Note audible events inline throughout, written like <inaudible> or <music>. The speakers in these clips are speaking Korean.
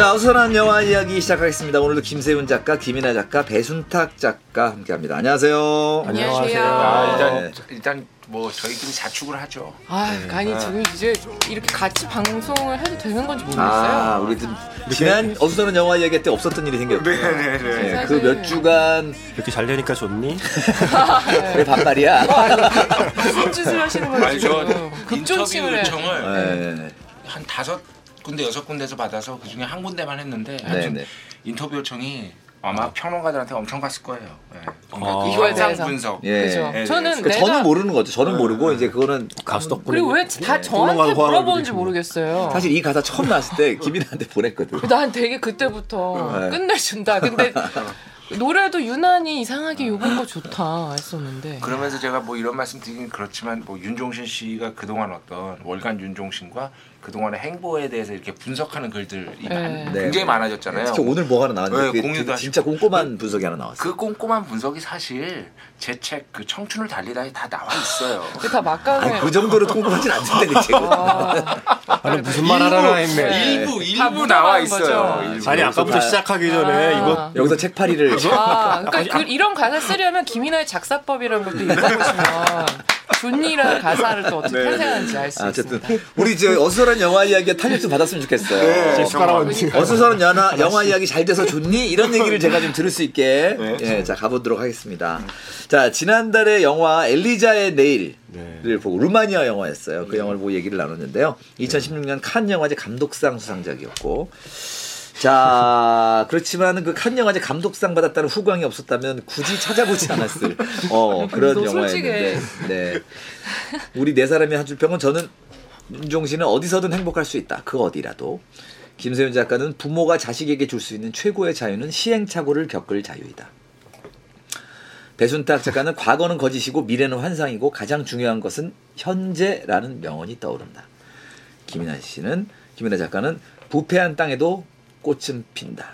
자, 어수선한 영화 이야기 시작하겠습니다. 오늘도 김세훈 작가, 김이나 작가, 배순탁 작가 함께합니다. 안녕하세요. 안녕하세요. 아, 일단 네. 일단 뭐 저희끼리 자축을 하죠. 아, 아니 지금 이제 이렇게 같이 방송을 해도 되는 건지 모르겠어요. 아, 우리 좀 지난 어수선한 영화 이야기 때 없었던 일이 생겼고. 네 네 네. 네, 그 몇 주간 이렇게 잘 되니까 좋니? <laughs> 왜 반말이야? 무슨 짓을 하시는 거예요 아니 저 지금? 인터뷰. 요청을 네, 한 다섯 군데 여섯 군데서 받아서 그 중에 한 군데만 했는데 네, 하여튼 네. 인터뷰 요청이 아마 평론가들한테 엄청 갔을 거예요. 네. 그러니까 아. 그 현상 대해서. 분석. 예. 그죠. 네, 저는 그러니까 내가 저는 모르는 거죠. 저는 모르고 이제 그거는 가수 덕분에 그리고 왜 다 저한테 물어보는지 모르겠어요. 사실 이 가사 처음 나왔을 때 김이나한테 보냈거든. 난 되게 그때부터 네. 끝내준다. 근데 <laughs> 노래도 유난히 이상하게 요번 거 좋다 했었는데. 그러면서 제가 뭐 이런 말씀 드리긴 그렇지만 뭐 윤종신 씨가 그동안 어떤 월간 윤종신과 그동안의 행보에 대해서 이렇게 분석하는 글들이 네. 많- 네. 굉장히 많아졌잖아요. 특히 오늘 뭐 하나 나왔는데 네, 그게 공유도 되게 하시고. 진짜 꼼꼼한 분석이 하나 나왔어요. 그 꼼꼼한 분석이 사실 제 책 그 청춘을 달리다에 다 나와 있어요. 다 막강해. 아니, 그 정도로 꼼꼼하진 않던데 그 책은. 아, 무슨 말 하려나 했네. 일부 다 일부 나와 거죠. 있어요. 일부. 아니 아까부터 다- 시작하기 전에 아. 이거 여기서 책파리를 아, 그러니까 그, 이런 가사 쓰려면 김이나의 작사법이라는 것도 읽어보시면 존니라는 가사를 또 어떻게 탄생하는지 알수 아, 있습니다. 우리 저 어수선한 영화 이야기가 탄력 좀 받았으면 좋겠어요. 제 숟가락 얹지. 어수선한 영화, 영화 이야기 잘 돼서 좋니? 이런 얘기를 제가 좀 들을 수 있게 네. 예, 자 가보도록 하겠습니다. 자 지난달에 영화 엘리자의 내일을 네. 보고 루마니아 영화였어요. 그 영화를 보고 얘기를 나눴는데요. 2016년 칸 영화제 감독상 수상작이었고. 자, <laughs> 그렇지만 그 칸 영화제 감독상 받았다는 후광이 없었다면 굳이 찾아보지 않았을 어, <laughs> 그런 너무 영화였는데. 네. 우리 네 사람의 한 줄 평은 저는 윤종신은 어디서든 행복할 수 있다. 그 어디라도. 김세윤 작가는 부모가 자식에게 줄 수 있는 최고의 자유는 시행착오를 겪을 자유이다. 배순탁 작가는 과거는 거짓이고 미래는 환상이고 가장 중요한 것은 현재라는 명언이 떠오른다. 김이나 씨는 김이나 작가는 부패한 땅에도 꽃은 핀다.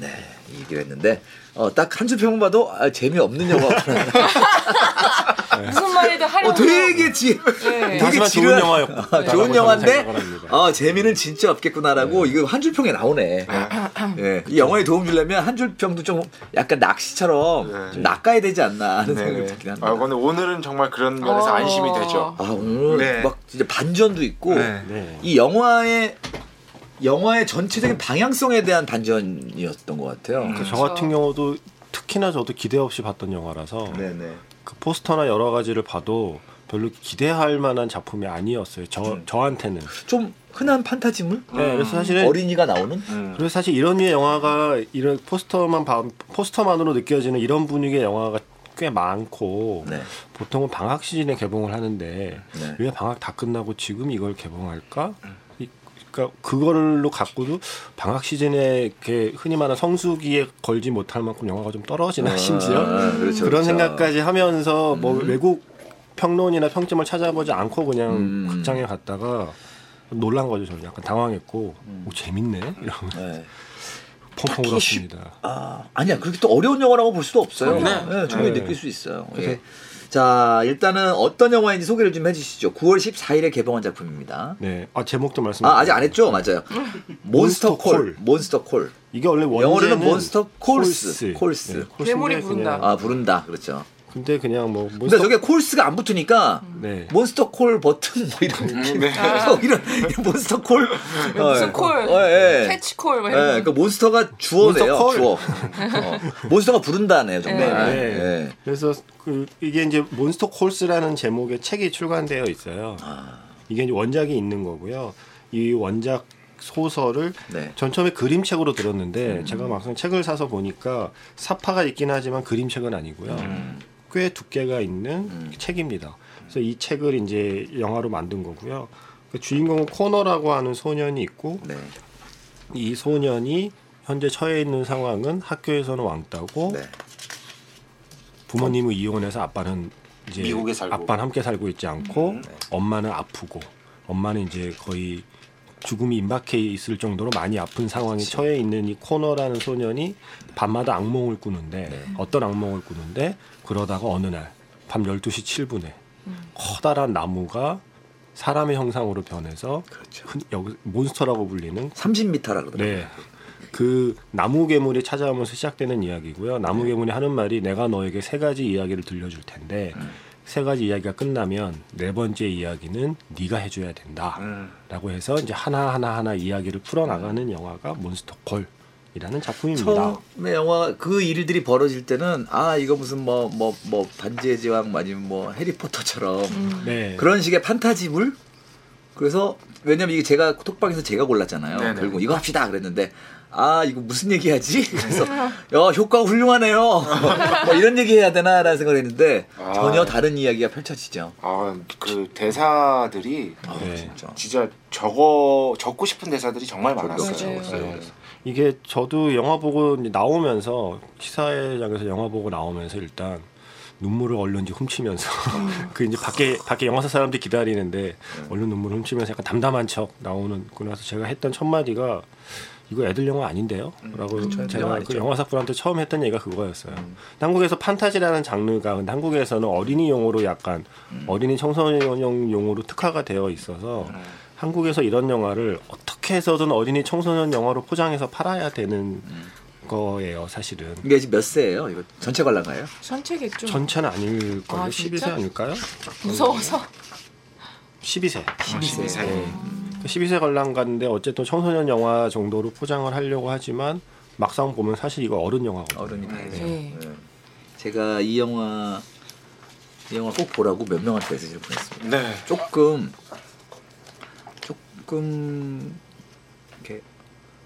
네, 이 얘기를 했는데 어, 딱 한 줄 평만 봐도 아, 재미없는 영화구나. <laughs> 무슨 말이든 하려고. 어, 되게 지, 네. 되게 지루한- 영화였고. 어, 좋은 영화인데. 어, 재미는 진짜 없겠구나라고 이거 한 줄 평에 나오네. 예, 이 영화에 도움 주려면 한 줄 평도 좀 약간 낚시처럼 네. 좀 낚아야 되지 않나 하는 생각이 네. 들긴 합니다. 아, 근데 오늘은 정말 그런 면에서 어. 안심이 되죠. 아 오늘 네. 막 진짜 반전도 있고 네. 네. 이 영화의 영화의 전체적인 방향성에 대한 반전이었던 것 같아요. 그저 같은 경우도 특히나 저도 기대 없이 봤던 영화라서 네네. 그 포스터나 여러 가지를 봐도 별로 기대할 만한 작품이 아니었어요. 저 음. 저한테는. 좀 흔한 판타지물? 네, 그래서 사실은 어린이가 나오는? 음. 그래서 사실 이런 류의 영화가 이런 포스터만 봐, 포스터만으로 느껴지는 이런 분위기의 영화가 꽤 많고 네. 보통은 방학 시즌에 개봉을 하는데 네. 왜 방학 다 끝나고 지금 이걸 개봉할까? 이- 그러니까 그걸로 갖고도 방학 시즌에 이렇게 흔히 말하는 성수기에 걸지 못할 만큼 영화가 좀 떨어지나 아, 심지어 그렇죠, 그런 그렇죠. 생각까지 하면서 뭐 외국 평론이나 평점을 찾아보지 않고 그냥 음. 극장에 갔다가 놀란 거죠 저는 약간 당황했고 오, 재밌네 이러면 네. 펑펑 울었습니다. 아, 아니야. 그렇게 또 어려운 영화라고 볼 수도 없어요. 네. 네, 충분히 네. 느낄 수 있어요. 예. 자, 일단은 어떤 영화인지 소개를 좀 해주시죠. 9월 14일에 개봉한 작품입니다. 네, 아 제목도 말씀. 아, 아직 안 했죠? 맞아요. 몬스터 콜. 콜. 몬스터 콜. 이게 원래 원제는 영어로는 몬스터 콜스. 콜스. 네, 콜스인데 괴물이 부른다. 아, 부른다. 그렇죠. 근데 그냥 뭐 근데 몬스터 저게 콜스가 안 붙으니까 네. 몬스터 콜 버튼 뭐 이런 느낌. 네. 어, 이런 <laughs> 몬스터 콜. 무슨 콜? 어, 예. 캐치 콜 뭐 예, 이런 그러니까 몬스터가 주어네요. 몬스터 콜. 주어. 어, 몬스터가 부른다네요, 정말. 네. 예. 그래서 그 이게 이제 몬스터 콜스라는 제목의 책이 출간되어 있어요. 아. 이게 이제 원작이 있는 거고요. 이 원작 소설을 네. 음. 전 처음에 그림책으로 들었는데 제가 막상 책을 사서 보니까 사파가 있긴 하지만 그림책은 아니고요. 음. 꽤 두께가 있는 책입니다. 그래서 이 책을 이제 영화로 만든 거고요. 그 주인공은 코너라고 하는 소년이 있고 네. 이 소년이 현재 처해 있는 상황은 학교에서는 왕따고 네. 부모님은 이혼해서 아빠는 이제 미국에 살고. 아빠는 함께 살고 있지 않고 음, 네. 엄마는 아프고 엄마는 이제 거의 죽음이 임박해 있을 정도로 많이 아픈 상황에 그렇죠. 처해 있는 이 코너라는 소년이 밤마다 악몽을 꾸는데 네. 어떤 악몽을 꾸는데 그러다가 어느 날 밤 12시 7분에 음. 커다란 나무가 사람의 형상으로 변해서 그렇죠. 흔- 여기 몬스터라고 불리는 30m라 그러더라고요. 네. 그 나무 괴물이 찾아오면서 시작되는 이야기고요. 나무 괴물이 하는 말이 내가 너에게 세 가지 이야기를 들려줄 텐데 세 가지 이야기가 끝나면 네 번째 이야기는 네가 해줘야 된다라고 음. 해서 이제 하나 하나 하나 이야기를 풀어나가는 영화가 몬스터 콜 이라는 작품입니다. 처음에 영화 그 일들이 벌어질 때는 아 이거 무슨 뭐 뭐뭐 반지의 제왕 아니면 뭐 해리포터처럼 네. 그런 식의 판타지물 그래서 왜냐면 이게 제가 톡방에서 제가 골랐잖아요. 네네. 결국 이거 합시다 그랬는데 아 이거 무슨 얘기하지? <laughs> 그래서 야 효과가 훌륭하네요. <laughs> 뭐 이런 얘기 해야 되나라는 생각을 했는데 아. 전혀 다른 이야기가 펼쳐지죠. 아, 그 대사들이 아, 네. 진짜. 진짜 적어 적고 싶은 대사들이 정말 많았어요. 맞아요. 네. 이게 저도 영화 보고 나오면서 시사회장에서 영화 보고 나오면서 일단 눈물을 얼른 이제 훔치면서 <laughs> 그 이제 밖에 밖에 영화사 사람들이 기다리는데 얼른 눈물을 훔치면서 약간 담담한 척 나오는 그래서 제가 했던 첫 마디가 이거 애들 영화 아닌데요? 라고 애들 영화 제가 그. 영화사 분한테 처음 했던 얘기가 그거였어요. 한국에서 판타지라는 장르가 근데 한국에서는 어린이 용어로 약간 어린이 청소년용 용어로 특화가 되어 있어서 한국에서 이런 영화를 어떻게 해서든 어린이 청소년 영화로 포장해서 팔아야 되는 거예요, 사실은. 이게 지금 몇 세예요? 이거 전체 관람가요? 선책했죠. 전체는 아닐걸요? 아, 12세 진짜? 아닐까요? 무서워서. 12세. 12세. 네. 12세 관람가인데 어쨌든 청소년 영화 정도로 포장을 하려고 하지만 막상 보면 사실 이거 어른 영화거든요. 어른이 다 되죠. 네. 네. 제가 이 영화 이 영화 꼭 보라고 몇 명한테 메시지를 보냈습니다. 네. 조금 조금 이렇게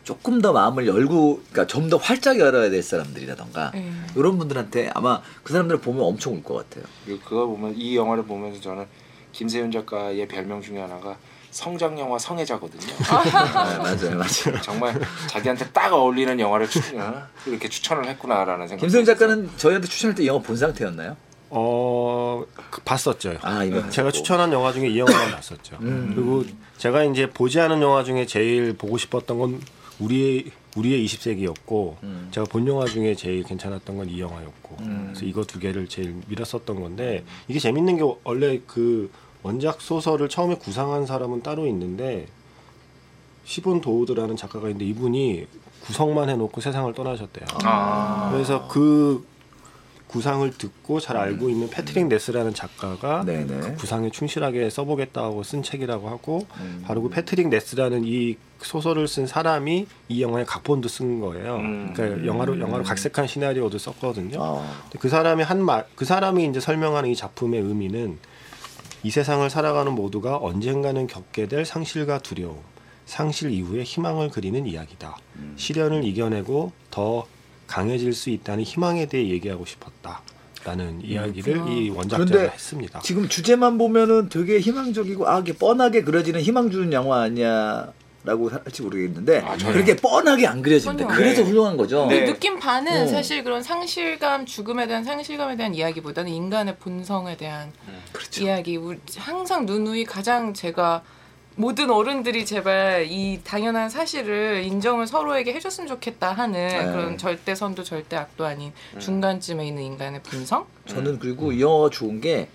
조금 더 마음을 열고 그러니까 좀 더 활짝 열어야 될 사람들이라던가 네. 이런 분들한테 아마 그 사람들을 보면 엄청 울 것 같아요. 그- 그거 보면 이 영화를 보면서 저는 김세윤 작가의 별명 중에 하나가 성장 영화 성애자거든요. <laughs> 아, 맞아요, 맞아요. 정말 자기한테 딱 어울리는 영화를 추, 어? 이렇게 추천을 했구나라는 생각. 김세윤 작가는 저희한테 추천할 때이 영화 본 상태였나요? 어 그, 봤었죠. 아, 이거 제가. 추천한 영화 중에 이 영화만 봤었죠. 음. 그리고 제가 이제 보지 않은 영화 중에 제일 보고 싶었던 건 우리의 우리의 20세기였고 음. 제가 본 영화 중에 제일 괜찮았던 건 이 영화였고 음. 그래서 이거 두 개를 제일 밀었었던 건데 이게 재밌는 게 원래 그 원작 소설을 처음에 구상한 사람은 따로 있는데 시본 도우드라는 작가가 있는데 이분이 구성만 해놓고 세상을 떠나셨대요. 아. 그래서 그 구상을 듣고 잘 알고 있는 패트릭 네스라는 작가가 네네. 그 구상에 충실하게 써보겠다고 쓴 책이라고 하고 음. 바로 그 패트릭 네스라는 이 소설을 쓴 사람이 이 영화의 각본도 쓴 거예요. 음. 그러니까 영화로 영화로 각색한 시나리오도 썼거든요. 아, 그 사람이 한 말, 그 사람이 이제 설명하는 이 작품의 의미는 이 세상을 살아가는 모두가 언젠가는 겪게 될 상실과 두려움, 상실 이후의 희망을 그리는 이야기다. 음. 시련을 이겨내고 더 강해질 수 있다는 희망에 대해 얘기하고 싶었다. 라는 이야기를 이 원작자가 했습니다. 지금 주제만 보면은 되게 희망적이고 아, 이게 뻔하게 그려지는 희망 주는 영화 아니야 라고 할지 모르겠는데 아. 그렇게 뻔하게 안 그려진다. 그래서 네. 훌륭한 거죠. 네. 느낌 반은 어. 사실 그런 상실감, 죽음에 대한 상실감에 대한 이야기보다는 인간의 본성에 대한 그렇죠. 이야기. 항상 누누이 가장 제가 모든 어른들이 제발 이 당연한 사실을 인정을 서로에게 해줬으면 좋겠다 하는 네. 그런 절대 선도 절대 악도 아닌 중간쯤에 있는 인간의 본성? 저는 그리고 이 영화가 좋은 게,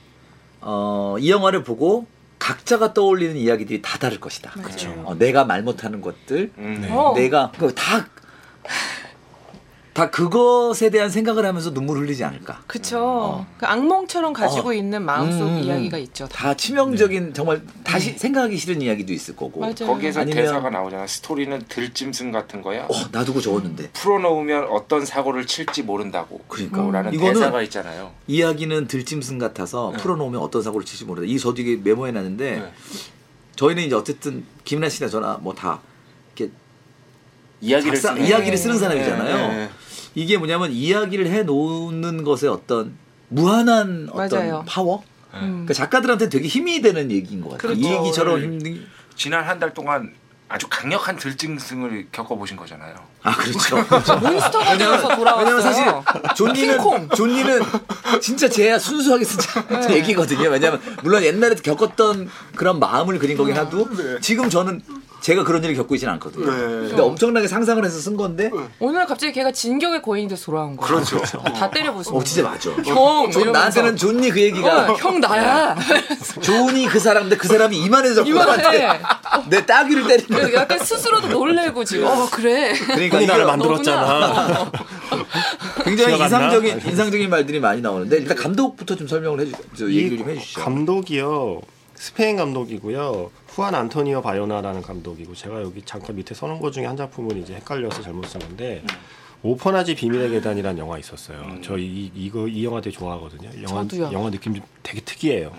어, 이 영화를 보고 각자가 떠올리는 이야기들이 다 다를 것이다. 그쵸. 어, 내가 말 못하는 것들, 음. 네. 어. 내가, 그 다, 다 그것에 대한 생각을 하면서 눈물 흘리지 않을까. 그쵸. 그 악몽처럼 가지고 어. 있는 마음속 음, 음, 이야기가 음. 있죠. 다 치명적인, 정말 다시 생각하기 싫은 이야기도 있을 거고. 맞아요. 거기에서 아니면- 대사가 나오잖아. 스토리는 들짐승 같은 거야. 어, 놔두고 적었는데. 풀어놓으면 어떤 사고를 칠지 모른다고. 그러니까. 라는 이거는- 대사가 있잖아요. 이야기는 들짐승 같아서 네. 풀어놓으면 어떤 사고를 칠지 모르다. 이 저도 이게 메모해 놨는데, 네. 저희는 이제 어쨌든 김나 씨나 저나 뭐 다 이렇게 이야기를 작사, 쓰는 이야기를 쓰는 네, 사람이잖아요. 네, 네. 이게 뭐냐면 이야기를 해 놓는 것에 어떤 무한한 어떤 맞아요. 파워? 음. 그러니까 작가들한테 되게 힘이 되는 얘기인 것 같아요. 이 그렇죠. 얘기처럼 힘든 지난 한 달 동안 아주 강력한 들짐승을 겪어보신 거잖아요. 아 그렇죠. <laughs> 몬스터가 되어서 돌아왔어요. 왜냐면 사실 존니는. 존니는 진짜 제가 순수하게 쓴 네. 얘기거든요. 왜냐면 물론 옛날에 겪었던 그런 마음을 그린 거긴 하도 네. 지금 저는 제가 그런 일을 겪고 있지는 않거든요. 네. 근데 엄청나게 상상을 해서 쓴 건데 오늘 갑자기 걔가 진격의 거인이 돼서 돌아온 거야. 그렇죠. 다 때려부수고. 어 진짜 맞아. 형 존- 나한테는 존니 그 얘기가 어, 형 나야. <laughs> 존이 그 사람인데 그 사람이 이만해서 이만해. 내 따귀를 때리는 약간 스스로도 놀래고 지금. 어 그래. 그러니까 형이 나를 만들었잖아. <laughs> 굉장히? 인상적인 인상적인 말들이 많이 나오는데 일단 감독부터 좀 설명을 해주 저 얘기를 좀 해주시죠. 감독이요. 스페인 감독이고요. 후안 안토니오 바요나라는 감독이고 제가 여기 잠깐 밑에 써놓은 것 중에 한 작품은 이제 헷갈려서 잘못 쓴 건데 오퍼나지 비밀의 계단이라는 영화 있었어요. 저이 이거 이 영화 되게 좋아하거든요. 영화 저도요. 영화 느낌 좀 되게 특이해요.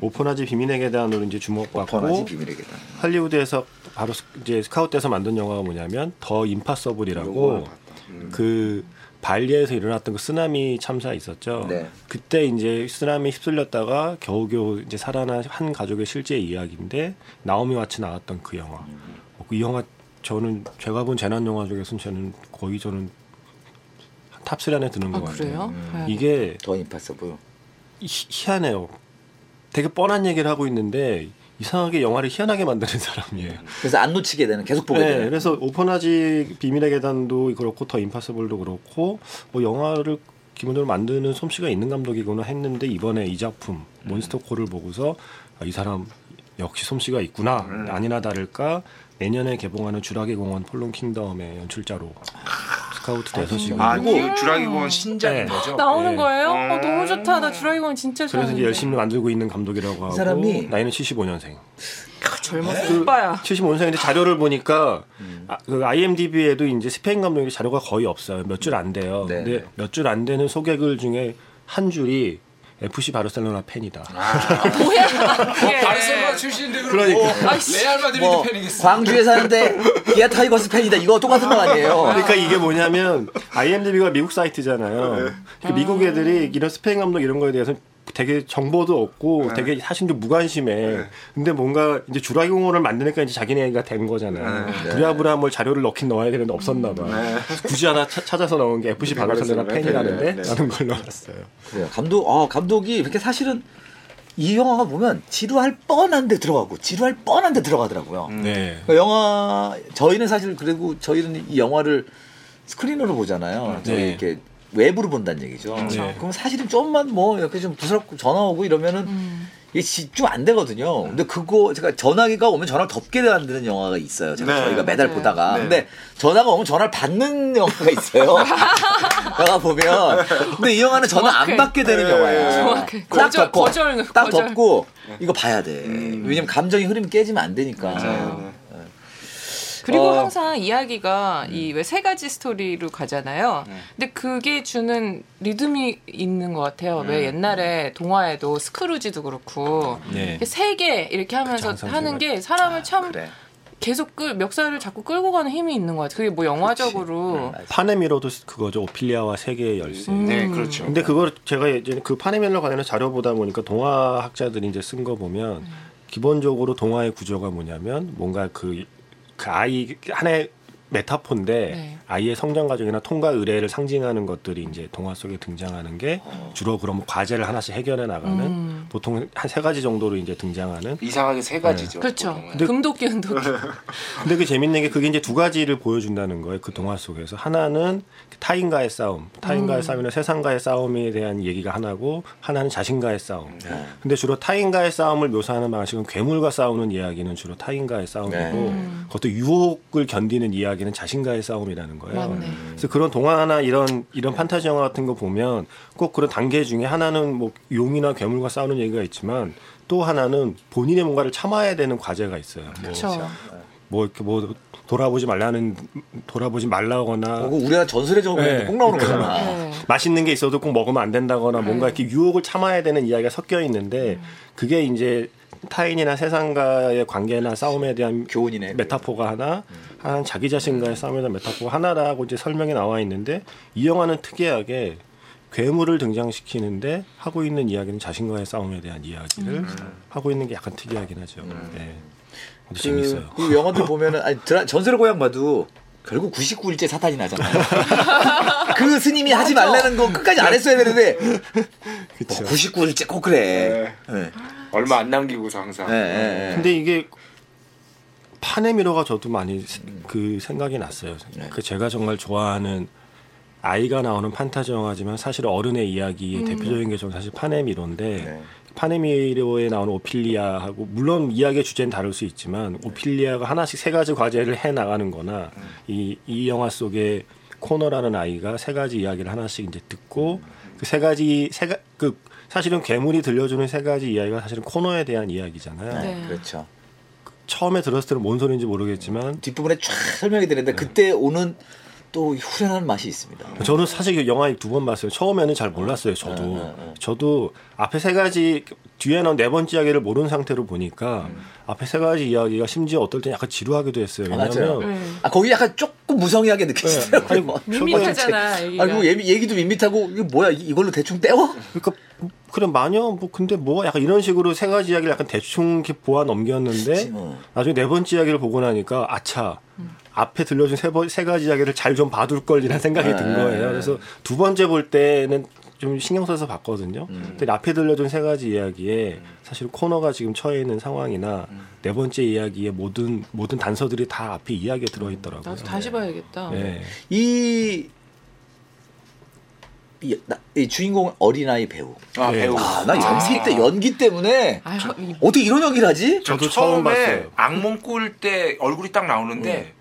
오퍼나지 비밀의 계단으로 이제 주목받고 오퍼나지 비밀의 계단. 할리우드에서 바로 스- 이제 스카웃돼서 만든 영화가 뭐냐면 더 임파서블이라고 그 발리에서 일어났던 그 쓰나미 참사 있었죠. 네. 그때 이제 쓰나미 휩쓸렸다가 겨우겨우 이제 살아난 한 가족의 실제 이야기인데 나오미 와츠 나왔던 그 영화. 어, 이 영화 저는 제가 본 재난 영화 중에서는 저는 거의 저는 탑3 안에 드는 아 것 같아요. 그래요? 네. 이게 더 임파서블. 희- 희한해요. 되게 뻔한 얘기를 하고 있는데 이상하게 영화를 희한하게 만드는 <laughs> 사람이에요. 그래서 안 놓치게 되는 계속 보게 네, 되는. 그래서 오퍼나지 비밀의 계단도 그렇고 더 임파서블도 그렇고 뭐 영화를 기본적으로 만드는 솜씨가 있는 감독이구나 했는데 이번에 이 작품 몬스터콜을 보고서 아, 이 사람 역시 솜씨가 있구나 아니나 다를까 내년에 개봉하는 주라기 공원 폴론 킹덤의 연출자로 스카우트 돼서 지금 아, 그리고- 그 주라기 공원 신작인 네. 거죠? 나오는 네. 거예요? 음. 어, 너무 좋다. 나 드라이건 진짜 좋아. 그래서 이제 열심히 만들고 있는 감독이라고 하고 사람이- 나이는 75년생. 젊었어. 오빠야. 75년생인데 자료를 보니까 음. 아, 그 IMDb에도 이제 스페인 감독이 자료가 거의 없어요. 몇 줄 안 돼요. 네. 근데 몇 줄 안 되는 소개글 중에 한 줄이 FC 바르셀로나 팬이다. 뭐야? 어, 바르셀로나 출신인데 그러니까. 레알 마드리드 뭐 팬이겠어. 광주에 사는데 기아 타이거스 팬이다. 이거 똑같은 거 아니에요? 그러니까 이게 뭐냐면 IMDb가 미국 사이트잖아요. 그 미국 애들이 이런 스페인 감독 이런 거에 대해서 되게 정보도 없고 되게 사실 좀 무관심해. 근데 뭔가 이제 주라기 공원을 만드니까 이제 자기네가 된 거잖아요. 부랴부랴 뭘 자료를 넣긴 넣어야 되는데 없었나 봐. 굳이 하나 차- 찾아서 넣은 게 FC 바르셀로나 팬이라는데. 라는 걸 넣었어요. 그래요. 감독, 어, 감독이 이렇게 사실은 이 영화가 보면 지루할 뻔한데 들어가고 지루할 뻔한데 들어가더라고요. 네. 그 영화 저희는 사실 그리고 저희는 이 영화를 스크린으로 보잖아요. 저희 네. 이렇게 외부로 본다는 얘기죠. 네. 그럼 사실은 좀만 뭐 이렇게 좀 부스럽고 전화 오고 이러면은 음. 이게 집중 안 되거든요. 근데 그거 제가 전화기가 오면 전화를 덮게 만드는 영화가 있어요. 제가 네. 저희가 매달 맞아요. 보다가 네. 근데 전화가 오면 전화를 받는 영화가 있어요. <laughs> 영화 보면 근데 이 영화는 전화 정확해. 안 받게 되는 네. 영화야. 정확해. 딱 거절, 덮고 거절, 딱 거절. 덮고 이거 봐야 돼. 왜냐면 감정의 흐름이 깨지면 안 되니까. 맞아요. 그리고 어. 항상 이야기가 이왜 세 가지 스토리로 가잖아요. 네. 근데 그게 주는 리듬이 있는 것 같아요. 음. 왜 옛날에 동화에도 스크루지도 그렇고 네. 세개 이렇게 하면서 그쵸, 항상 하는 게 사람을 참 아, 그래. 계속 끌 멱살을 자꾸 끌고 가는 힘이 있는 것 같아요. 그게 뭐 영화적으로 파네미로도 그거죠. 오피리아와 세계의 열쇠. 음. 네, 그렇죠. 근데 그걸 제가 이제 그 파네밀러 관련한 자료 보다 보니까 동화 학자들이 이제 쓴 거 보면 기본적으로 동화의 구조가 뭐냐면 뭔가 그, 그 아이 하나의 메타포인데 네. 아이의 성장 과정이나 통과 의례를 상징하는 것들이 이제 동화 속에 등장하는 게 주로 그럼 과제를 하나씩 해결해 나가는 음. 보통 한 세 가지 정도로 이제 등장하는 이상하게 세 가지죠. 그렇죠. 보통은. 금도끼 은도끼. <laughs> 근데 그 재밌는 게 그게 이제 두 가지를 보여준다는 거예요. 그 동화 속에서 하나는 타인과의 싸움, 타인과의 싸움이나 세상과의 싸움에 대한 얘기가 하나고 하나는 자신과의 싸움. 근데 주로 타인과의 싸움을 묘사하는 방식은 괴물과 싸우는 이야기는 주로 타인과의 싸움이고 네. 그것도 유혹을 견디는 이야기는 자신과의 싸움이라는 거예요. 맞네. 그래서 그런 동화나 이런 이런 판타지 영화 같은 거 보면 꼭 그런 단계 중에 하나는 뭐 용이나 괴물과 싸우는 얘기가 있지만 또 하나는 본인의 뭔가를 참아야 되는 과제가 있어요. 뭐, 그렇죠. 뭐 이렇게 뭐 돌아보지 말라는 돌아보지 말라거나 그거 우리가 전설의 정원에 네. 꼭 나오는 그러니까. 거잖아. 네. 맛있는 게 있어도 꼭 먹으면 안 된다거나 뭔가 이렇게 유혹을 참아야 되는 이야기가 섞여 있는데 그게 이제 타인이나 세상과의 관계나 싸움에 대한 교훈이네. 메타포가 하나, 하나는 자기 자신과의 싸움에 대한 메타포가 하나라고 이제 설명이 나와 있는데 이 영화는 특이하게 괴물을 등장시키는데 하고 있는 이야기는 자신과의 싸움에 대한 이야기를 하고 있는 게 약간 특이하긴 하죠. 네. 근데 재밌어요. 그, 그 영화들 보면은 아니 드라, 전설의 고향 봐도 결국 99일째 사탄이 나잖아요. <laughs> 그 스님이 하지 말라는 거 끝까지 안 했어야 되는데 그렇죠. 99일째 꼭 그래. 네. 얼마 안 남기고서 항상. 네, 네, 네. 근데 이게 파네미로가 저도 많이 세- 그 생각이 났어요. 네. 그 제가 정말 좋아하는 아이가 나오는 판타지 영화지만 사실 어른의 이야기의 대표적인 게 저는 사실 파네미로인데 네. 파네미로에 나오는 오피리아하고 물론 이야기의 주제는 다를 수 있지만 오피리아가 하나씩 세 가지 과제를 해 나가는거나 이, 이 영화 속에 코너라는 아이가 세 가지 이야기를 하나씩 이제 듣고 그 세 가지 세가그 사실은 괴물이 들려주는 세 가지 이야기가 사실은 코너에 대한 이야기잖아요. 네, 네. 그렇죠. 처음에 들었을 때는 뭔 소리인지 모르겠지만 뒷부분에 쫙 설명이 되는데 그때 오는 또 후련한 맛이 있습니다. 저는 사실 이 영화 두 번 봤어요. 처음에는 잘 몰랐어요. 저도 어, 어, 어. 저도 앞에 세 가지 뒤에 나온 네 번째 이야기를 모르는 상태로 보니까 앞에 세 가지 이야기가 심지어 어떨 때 약간 지루하기도 했어요. 아, 맞아요. 왜냐하면 네. 아 거기 약간 조금 무성의하게 네. 느껴지더라고요. 아니, 뭐, 밋밋하잖아 얘기가. 아 그리고 얘기, 얘기 도 밋밋하고 이거 뭐야 이- 이걸로 대충 때워? 그러니까 그래 마녀 뭐 근데 뭐 약간 이런 식으로 세 가지 이야기를 약간 대충 이렇게 보아 넘겼는데 어. 나중에 네 번째 이야기를 보고 나니까 아차 앞에 들려준 세, 번, 세 가지 이야기를 잘 좀 봐둘 걸이라는 생각이 든 네. 거예요. 그래서 두 번째 볼 때는 좀 신경 써서 봤거든요. 음. 근데 앞에 들려준 세 가지 이야기에 사실 코너가 지금 처해 있는 상황이나 음. 네 번째 이야기의 모든 모든 단서들이 다 앞에 이야기에 들어 있더라고요. 나도 다시 봐야겠다. 네. 이, 이, 나- 이 주인공 어린아이 배우. 아, 네. 배우. 아, 나 연기 때 연기 때문에 아유, 이- 어떻게 이런 연기를 하지? 저도 저도 처음 처음에 봤어요. 악몽 꿀 때 얼굴이 딱 나오는데 네.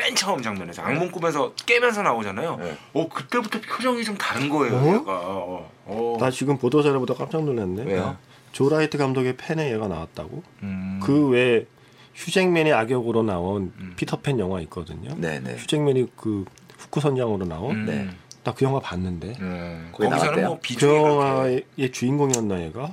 맨 처음 장면에서 악몽 꾸면서 깨면서 나오잖아요. 네. 어 그때부터 표정이 좀 다른 거예요. 어? 얘가. 어, 어. 나 지금 보도자료 보다 깜짝 놀랐네. 왜요? 조 라이트 감독의 팬에 얘가 나왔다고? 음. 그 외에 휴잭맨이 악역으로 나온 음. 피터팬 영화 있거든요. 네네. 휴잭맨이 그 후크 선장으로 나온 음. 네. 나그 영화 봤는데 음. 거기 거기서는? 뭐그 비중이 그렇게 영화의 주인공이었나 얘가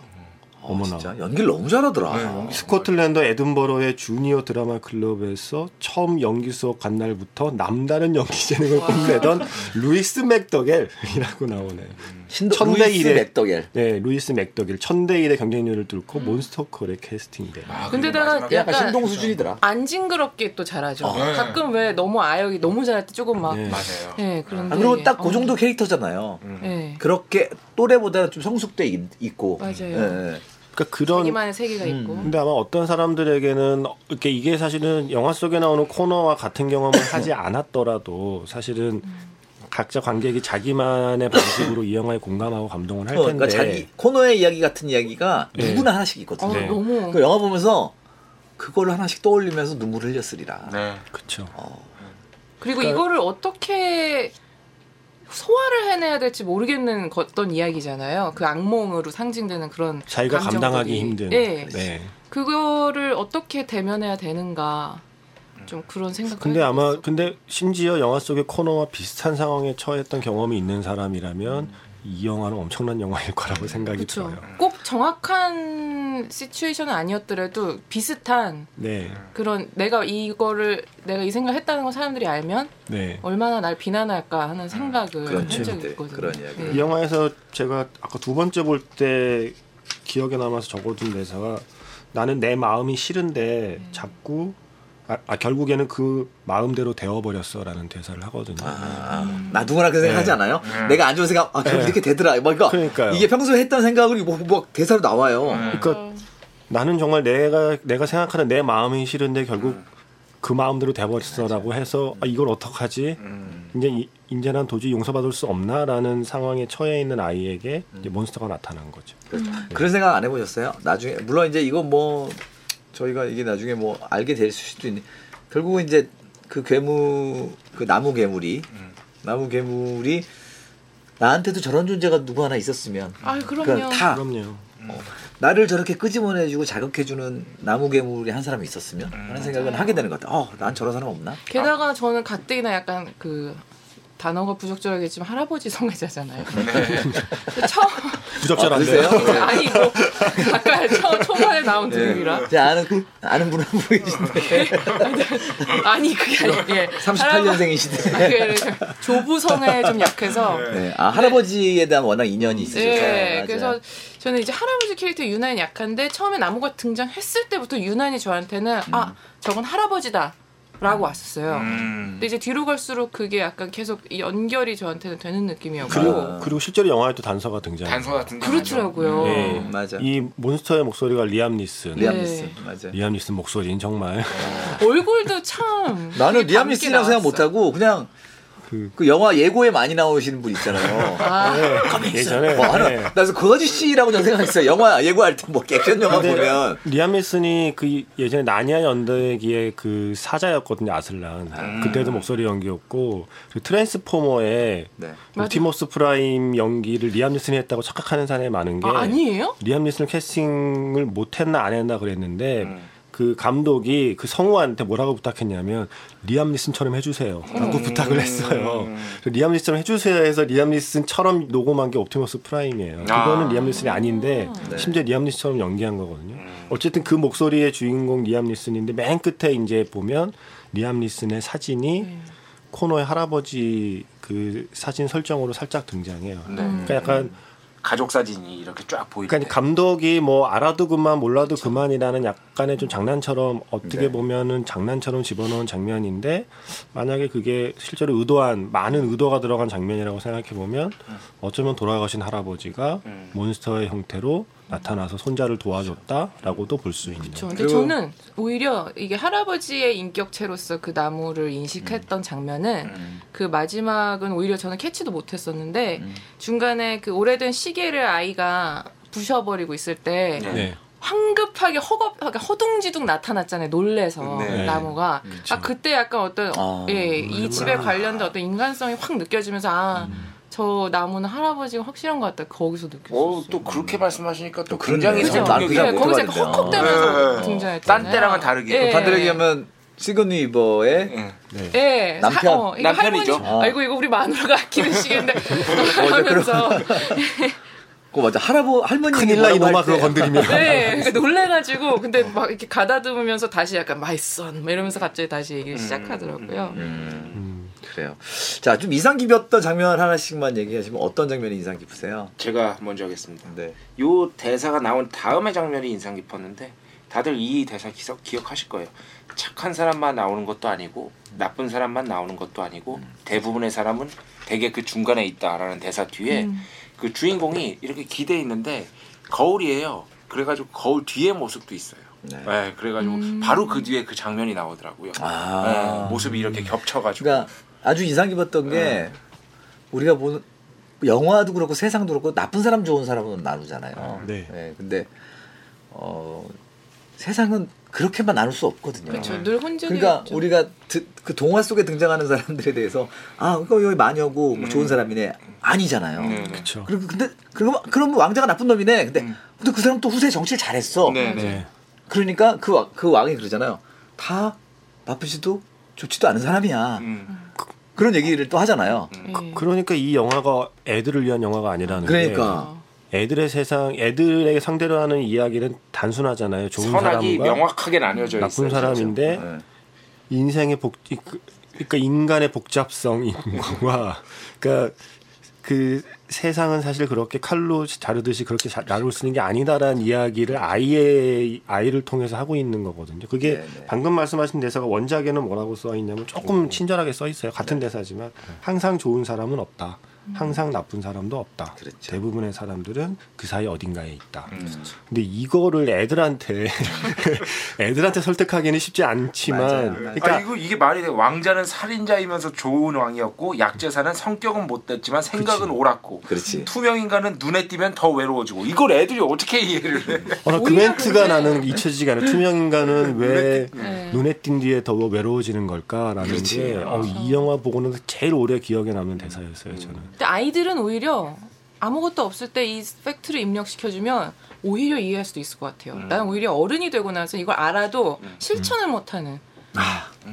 어, 어머나. 진짜 연기를 너무 잘하더라. 네, 연기 스코틀랜드 에든버러의 주니어 드라마 클럽에서 처음 연기 수업 간 날부터 남다른 연기 재능을 뽐내던 루이스 맥더겔이라고 나오네. 신도 천대 루이스 일의- 맥더겔. 네, 루이스 맥더겔 천대 일의 경쟁률을 뚫고 몬스터 콜에 캐스팅돼. 아, 근데다가 약간 약간 신동 수준이더라. 안 징그럽게 또 잘하죠. 네. 가끔 왜 너무 아역이 너무 잘할 때 조금 막 네. 맞아요. 네, 그런데 아, 그리고 딱그 어, 정도 캐릭터잖아요. 음. 네. 그렇게 또래보다는 좀 성숙돼 있, 있고. 맞아요. 그러니까 그런 자기만의 세계가 음. 있고. 근데 아마 어떤 사람들에게는 이렇게 이게 사실은 영화 속에 나오는 코너와 같은 경험을 <coughs> 하지 않았더라도 사실은 각자 관객이 자기만의 방식으로 <coughs> 이 영화에 공감하고 감동을 할 어, 텐데 그러니까 자기 코너의 이야기 같은 이야기가 네. 누구나 하나씩 있거든요. 어, 네. 너무 그 영화 보면서 그걸 하나씩 떠올리면서 눈물을 흘렸으리라. 네. 그렇죠. 그리고 그러니까- 이거를 어떻게 소화를 해내야 될지 모르겠는 어떤 이야기잖아요. 그 악몽으로 상징되는 그런 자기가 감정들이. 감당하기 힘든. 예. 네. 그거를 어떻게 대면해야 되는가 좀 그런 생각. 근데 아마 근데 심지어 영화 속의 코너와 비슷한 상황에 처했던 경험이 있는 사람이라면 이 영화는 엄청난 영화일 거라고 생각이 그렇죠. 들어요. 꼭 정확한 시츄에이션은 아니었더라도 비슷한 네, 그런 내가 이거를 내가 이 생각을 했다는 걸 사람들이 알면 네. 얼마나 날 비난할까 하는 생각을 그런 한 적이 있거든요. 그런 이야기. 네. 이 영화에서 제가 아까 두 번째 볼 때 기억에 남아서 적어둔 대사가 나는 내 마음이 싫은데 자꾸 아, 아, 결국에는 그 마음대로 되어버렸어라는 대사를 하거든요. 아, 나 누구나 그 생각 하지 네. 않아요? 네. 내가 안 좋은 생각, 아, 결국 네. 이렇게 되더라. 뭐, 그러니까 그러니까요. 이게 평소에 했던 생각을 뭐, 뭐 대사로 나와요. 네. 그러니까 나는 정말 내가 내가 생각하는 내 마음이 싫은데 결국 그 마음대로 돼버렸어라고 해서 아, 이걸 어떡하지? 음. 이제 이, 이제 난 도저히 용서받을 수 없나라는 상황에 처해 있는 아이에게 이제 몬스터가 나타난 거죠. 그런 생각 안 해보셨어요? 나중에 물론 이제 이거 뭐 저희가 이게 나중에 뭐 알게 될 수도 있는 결국은 이제 그 괴물 그 나무 괴물이 음. 나무 괴물이 나한테도 저런 존재가 누구 하나 있었으면 아 그럼요. 그러니까 다 그럼요. 어, 나를 저렇게 끄집어내주고 자극해주는 나무 괴물이 한 사람이 있었으면 하는 생각은 하게 되는 것 같아. 어, 난 저런 사람 없나? 게다가 저는 가뜩이나 약간 그 단어가 부적절하겠지만 할아버지 성애자잖아요. 처음 부적절한데요. 아, 그러세요? 아니 뭐 아까 처, 초반에 나온 드립이라 제 아는 아는 분한분 계신데 아니 그게 아니 예. 38년생이시대. 할아버- 그 조부 성에 좀 약해서 네. 아 할아버지에 대한 워낙 인연이 있으셔서. 네, 맞아요. 그래서 저는 이제 할아버지 캐릭터 유난히 약한데 처음에 나무가 등장했을 때부터 유난히 저한테는 아 저건 할아버지다 라고 봤었어요. 음. 근데 이제 뒤로 갈수록 그게 약간 계속 이 연결이 저한테는 되는 느낌이었고 그리고 그리고 실제로 영화에도 단서가 등장. 단서 같은 게 그렇더라고요. 네. 음, 맞아. 이 몬스터의 목소리가 리암 니슨. 리암 네. 니슨 맞아. 리암 니슨 목소리는 정말 얼굴도 참 나는 리암 니슨이라고 생각 나왔어. 못하고 그냥 그 그 영화 예고에 많이 나오시는 분 있잖아요. <laughs> 아, 예전에 뭐 하나, 네. 나 그래서 그 아저씨라고 저는 생각했어요. 영화 예고할 때 뭐 액션 영화 보면 리암 니슨이 그 예전에 나니아 연대기의 그 사자였거든요 아슬란 음. 그때도 목소리 연기였고 그 트랜스포머의 네. 옵티머스 프라임 연기를 리암 니슨이 했다고 착각하는 사람이 많은 게아 아니에요? 리암 니슨을 캐스팅을 못 했나 안 했나 그랬는데 음. 그 감독이 그 성우한테 뭐라고 부탁했냐면 리암 니슨처럼 해주세요 라고 부탁을 했어요. 리암 니슨처럼 해주세요 해서 리암 니슨처럼 녹음한 게 옵티머스 프라임이에요. 아. 그거는 리암 니슨이 아닌데 네. 심지어 리암 니슨처럼 연기한 거거든요. 음. 어쨌든 그 목소리의 주인공 리암 니슨인데 맨 끝에 이제 보면 리암 니슨의 사진이 네. 코너의 할아버지 그 사진 설정으로 살짝 등장해요. 네. 그러니까 약간 가족 사진이 이렇게 쫙 보이는데 그러니까 감독이 뭐 알아도 그만 몰라도 그만이라는 약간의 좀 장난처럼 어떻게 네. 보면은 장난처럼 집어넣은 장면인데 만약에 그게 실제로 의도한 많은 의도가 들어간 장면이라고 생각해 보면 어쩌면 돌아가신 할아버지가 음. 몬스터의 형태로 나타나서 손자를 도와줬다라고도 볼 수 있는. 그렇죠. 근데 그리고- 저는 오히려 이게 할아버지의 인격체로서 그 나무를 인식했던 장면은 음. 그 마지막은 오히려 저는 캐치도 못했었는데 음. 중간에 그 오래된 시계를 아이가 부셔버리고 있을 때 네. 네. 황급하게 허겁하게 허둥지둥 나타났잖아요. 놀래서 네. 나무가 아 그때 약간 어떤 아, 예, 이 집에 관련된 어떤 인간성이 확 느껴지면서 아 저 나무는 할아버지가 확실한 것 같다. 거기서 느꼈어요. 어, 또 그렇게 말씀하시니까 또. 굉장히 그죠? 난 네, 그냥 거기서. 헉헉대면서 네. 등장했잖아요. 딴 때랑은 다르게. 예. 반대로 얘기하면 시고니 위버의 예. 네. 예, 남편. 사- 어, 이거 남편이죠. 할머니, 아. 아이고 이거 우리 마누라가 아끼는 시계인데 <laughs> 어, 하면서 그 <laughs> 맞아 할아버 할머니 큰일 나 이놈아 그거. 건드리면. 네, 그러니까 놀래가지고 근데 막 이렇게 가다듬으면서 다시 약간 my son 이러면서 갑자기 다시 얘기를 시작하더라고요. 음, 그래요. 자, 좀 인상 깊었던 장면 하나씩만 얘기하시면 어떤 장면이 인상 깊으세요? 제가 먼저 하겠습니다. 네. 요 대사가 나온 다음의 장면이 인상 깊었는데 다들 이 대사 기억, 기억하실 거예요. 착한 사람만 나오는 것도 아니고 나쁜 사람만 나오는 것도 아니고 대부분의 사람은 대개 그 중간에 있다라는 대사 뒤에 음. 그 주인공이 이렇게 기대 있는데 거울이에요. 그래가지고 거울 뒤에 모습도 있어요. 네. 네, 그래가지고 음. 바로 그 뒤에 그 장면이 나오더라고요. 아. 네, 모습이 이렇게 겹쳐가지고. 그러니까 아주 인상 깊었던 게 우리가 보는 영화도 그렇고 세상도 그렇고 나쁜 사람 좋은 사람은 나누잖아요. 네. 근데 어, 세상은 그렇게만 나눌 수 없거든요. 그렇죠. 늘 혼자 그러니까 우리가 드- 그 동화 속에 등장하는 사람들에 대해서 아 이거 여기 마녀고 뭐 음. 좋은 사람이네 아니잖아요. 네, 네. 그렇죠. 그리고 근데 그러면 그러면 왕자가 나쁜 놈이네. 근데 음. 근데 그 사람 또 후세 정치를 잘했어. 네, 네. 네. 그러니까 그, 왕- 그 왕이 그러잖아요. 다 바쁘지도 좋지도 않은 사람이야. 음. 그 런 얘기를 또 하잖아요. 예. 그러니까 이 영화가 애들을 위한 영화가 아니라는 게 그러니까 애들의 세상, 애들에게 상대로 하는 이야기는 단순하잖아요. 좋은 사람과 명확하게 나뉘어져 나쁜 있어요. 사람인데 네. 인생의 복, 이- 그- 그러니까 인간의 복잡성인 <laughs> 거와 그러니까 그 세상은 사실 그렇게 칼로 자르듯이 그렇게 수 있는 게 아니다라는 이야기를 아이의 아이를 통해서 하고 있는 거거든요. 그게 네, 네. 방금 말씀하신 대사가 원작에는 뭐라고 써 있냐면 조금 친절하게 써 있어요. 같은 대사지만 항상 좋은 사람은 없다. 항상 나쁜 사람도 없다. 그렇죠. 대부분의 사람들은 그 사이 어딘가에 있다. 음. 근데 이거를 애들한테 <laughs> 애들한테 설득하기는 쉽지 않지만 맞아요. 그러니까 아 이거 이게 말이 돼. 왕자는 살인자이면서 좋은 왕이었고 약제사는 성격은 못됐지만 생각은 옳았고 그렇지. 투명 인간은 눈에 띄면 더 외로워지고 이걸 애들이 어떻게 이해를 해? 어, <laughs> 나그 오히려 멘트가 나는 잊혀지지가 않아. 투명 인간은 왜 네. 눈에 띈 뒤에 더 외로워지는 걸까라는 그렇지. 게 어, 이 영화 보고는 제일 오래 기억에 남는 대사였어요. 저는. 근데 아이들은 오히려 아무것도 없을 때 이 팩트를 입력시켜주면 오히려 이해할 수도 있을 것 같아요. 음. 나는 오히려 어른이 되고 나서 이걸 알아도 실천을 못하는.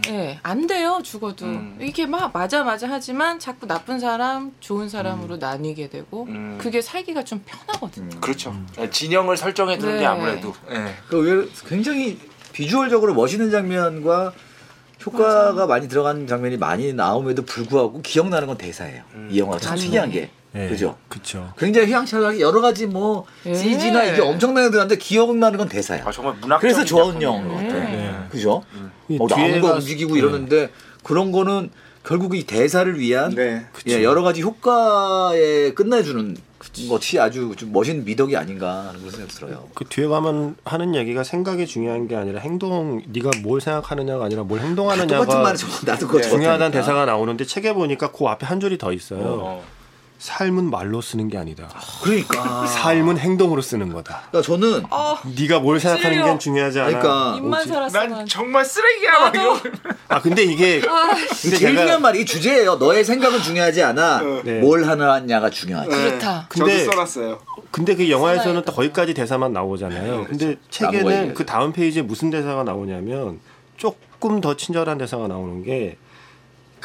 예, 안 돼요, 죽어도. 음. 이게 막 맞아, 맞아 하지만 자꾸 나쁜 사람, 좋은 사람으로 나뉘게 되고, 음. 그게 살기가 좀 편하거든요. 그렇죠. 진영을 설정해 두는 게 네. 아무래도 예. 그 굉장히 비주얼적으로 멋있는 장면과 효과가 많이 들어간 장면이 많이 나옴에도 불구하고 기억나는 건 대사예요. 음. 이 영화가 참. 특이한 게. 네, 그죠? 그렇죠. 굉장히 휘황찬란하게 여러 가지 뭐 예. CG나 이게 엄청나게 들어갔는데 기억나는 건 대사야. 아 정말 문학적 그래서 좋은 영화인 것 네. 같아요. 네. 그죠? 이 어, 나무가 움직이고 네. 이러는데 그런 거는 결국 이 대사를 위한 네. 예, 여러 가지 효과에 끝내주는 것이 아주 좀 멋있는 미덕이 아닌가 하는 그런 생각이 들어요. 그 뒤에 가면 하는 얘기가 생각이 중요한 게 아니라 행동 네가 뭘 생각하느냐가 아니라 뭘 행동하느냐가 나도 그거 중요하다는. 대사가 나오는데 책에 보니까 그 앞에 한 줄이 더 있어요. 어. 삶은 말로 쓰는 게 아니다. 그러니까. 삶은 행동으로 쓰는 거다. 그러니까 저는 아, 네가 뭘 생각하는 찔려. 게 중요하지 않아. 그러니까 입만 살았어. 난 난. 정말 쓰레기야 막 이러고. 아 근데 이게 근데 제일 중요한 말이 이 주제예요. 너의 생각은 중요하지 않아. 네. 뭘 하느냐가 중요하지. 그렇다. 근데- 저도 써놨어요. 근데 그 영화에서는. 또 거기까지 대사만 나오잖아요. 근데 나무가 책에는. 그 다음 페이지에 무슨 대사가 나오냐면 조금 더 친절한 대사가 나오는 게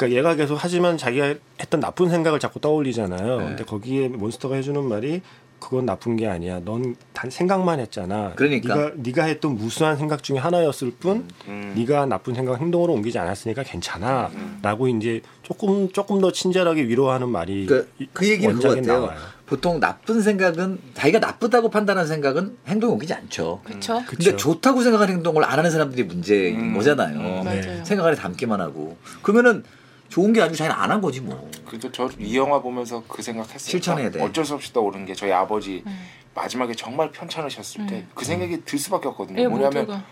그러니까 얘가 계속 하지만 자기가 했던 나쁜 생각을 자꾸 떠올리잖아요. 네. 근데 거기에 몬스터가 해주는 말이 그건 나쁜 게 아니야. 넌 단 생각만 했잖아. 그러니까. 네가 네가 했던 무수한 생각 중에 하나였을 뿐 음. 네가 나쁜 생각 행동으로 옮기지 않았으니까 괜찮아라고 이제 조금 조금 더 친절하게 위로하는 말이 그, 이- 그 얘기는 그거 원작에 같아요. 나와요. 보통 나쁜 생각은 자기가 나쁘다고 판단하는 생각은 행동에 옮기지 않죠. 그렇죠. 그쵸. 근데 좋다고 생각하는 행동을 안 하는 사람들이 문제인 음. 거잖아요. 음, 맞아요. 생각 안에 담기만 하고. 그러면은 좋은 게 아니고 자기는 안한 거지 뭐. 그래도 저 이 영화 보면서 그 생각했어요. 실천해야 돼. 어쩔 수 없이 떠오르는 게 저희 아버지 마지막에 정말 편찮으셨을 때그 생각이 들 수밖에 없거든요. 예, 뭐냐면 모두가.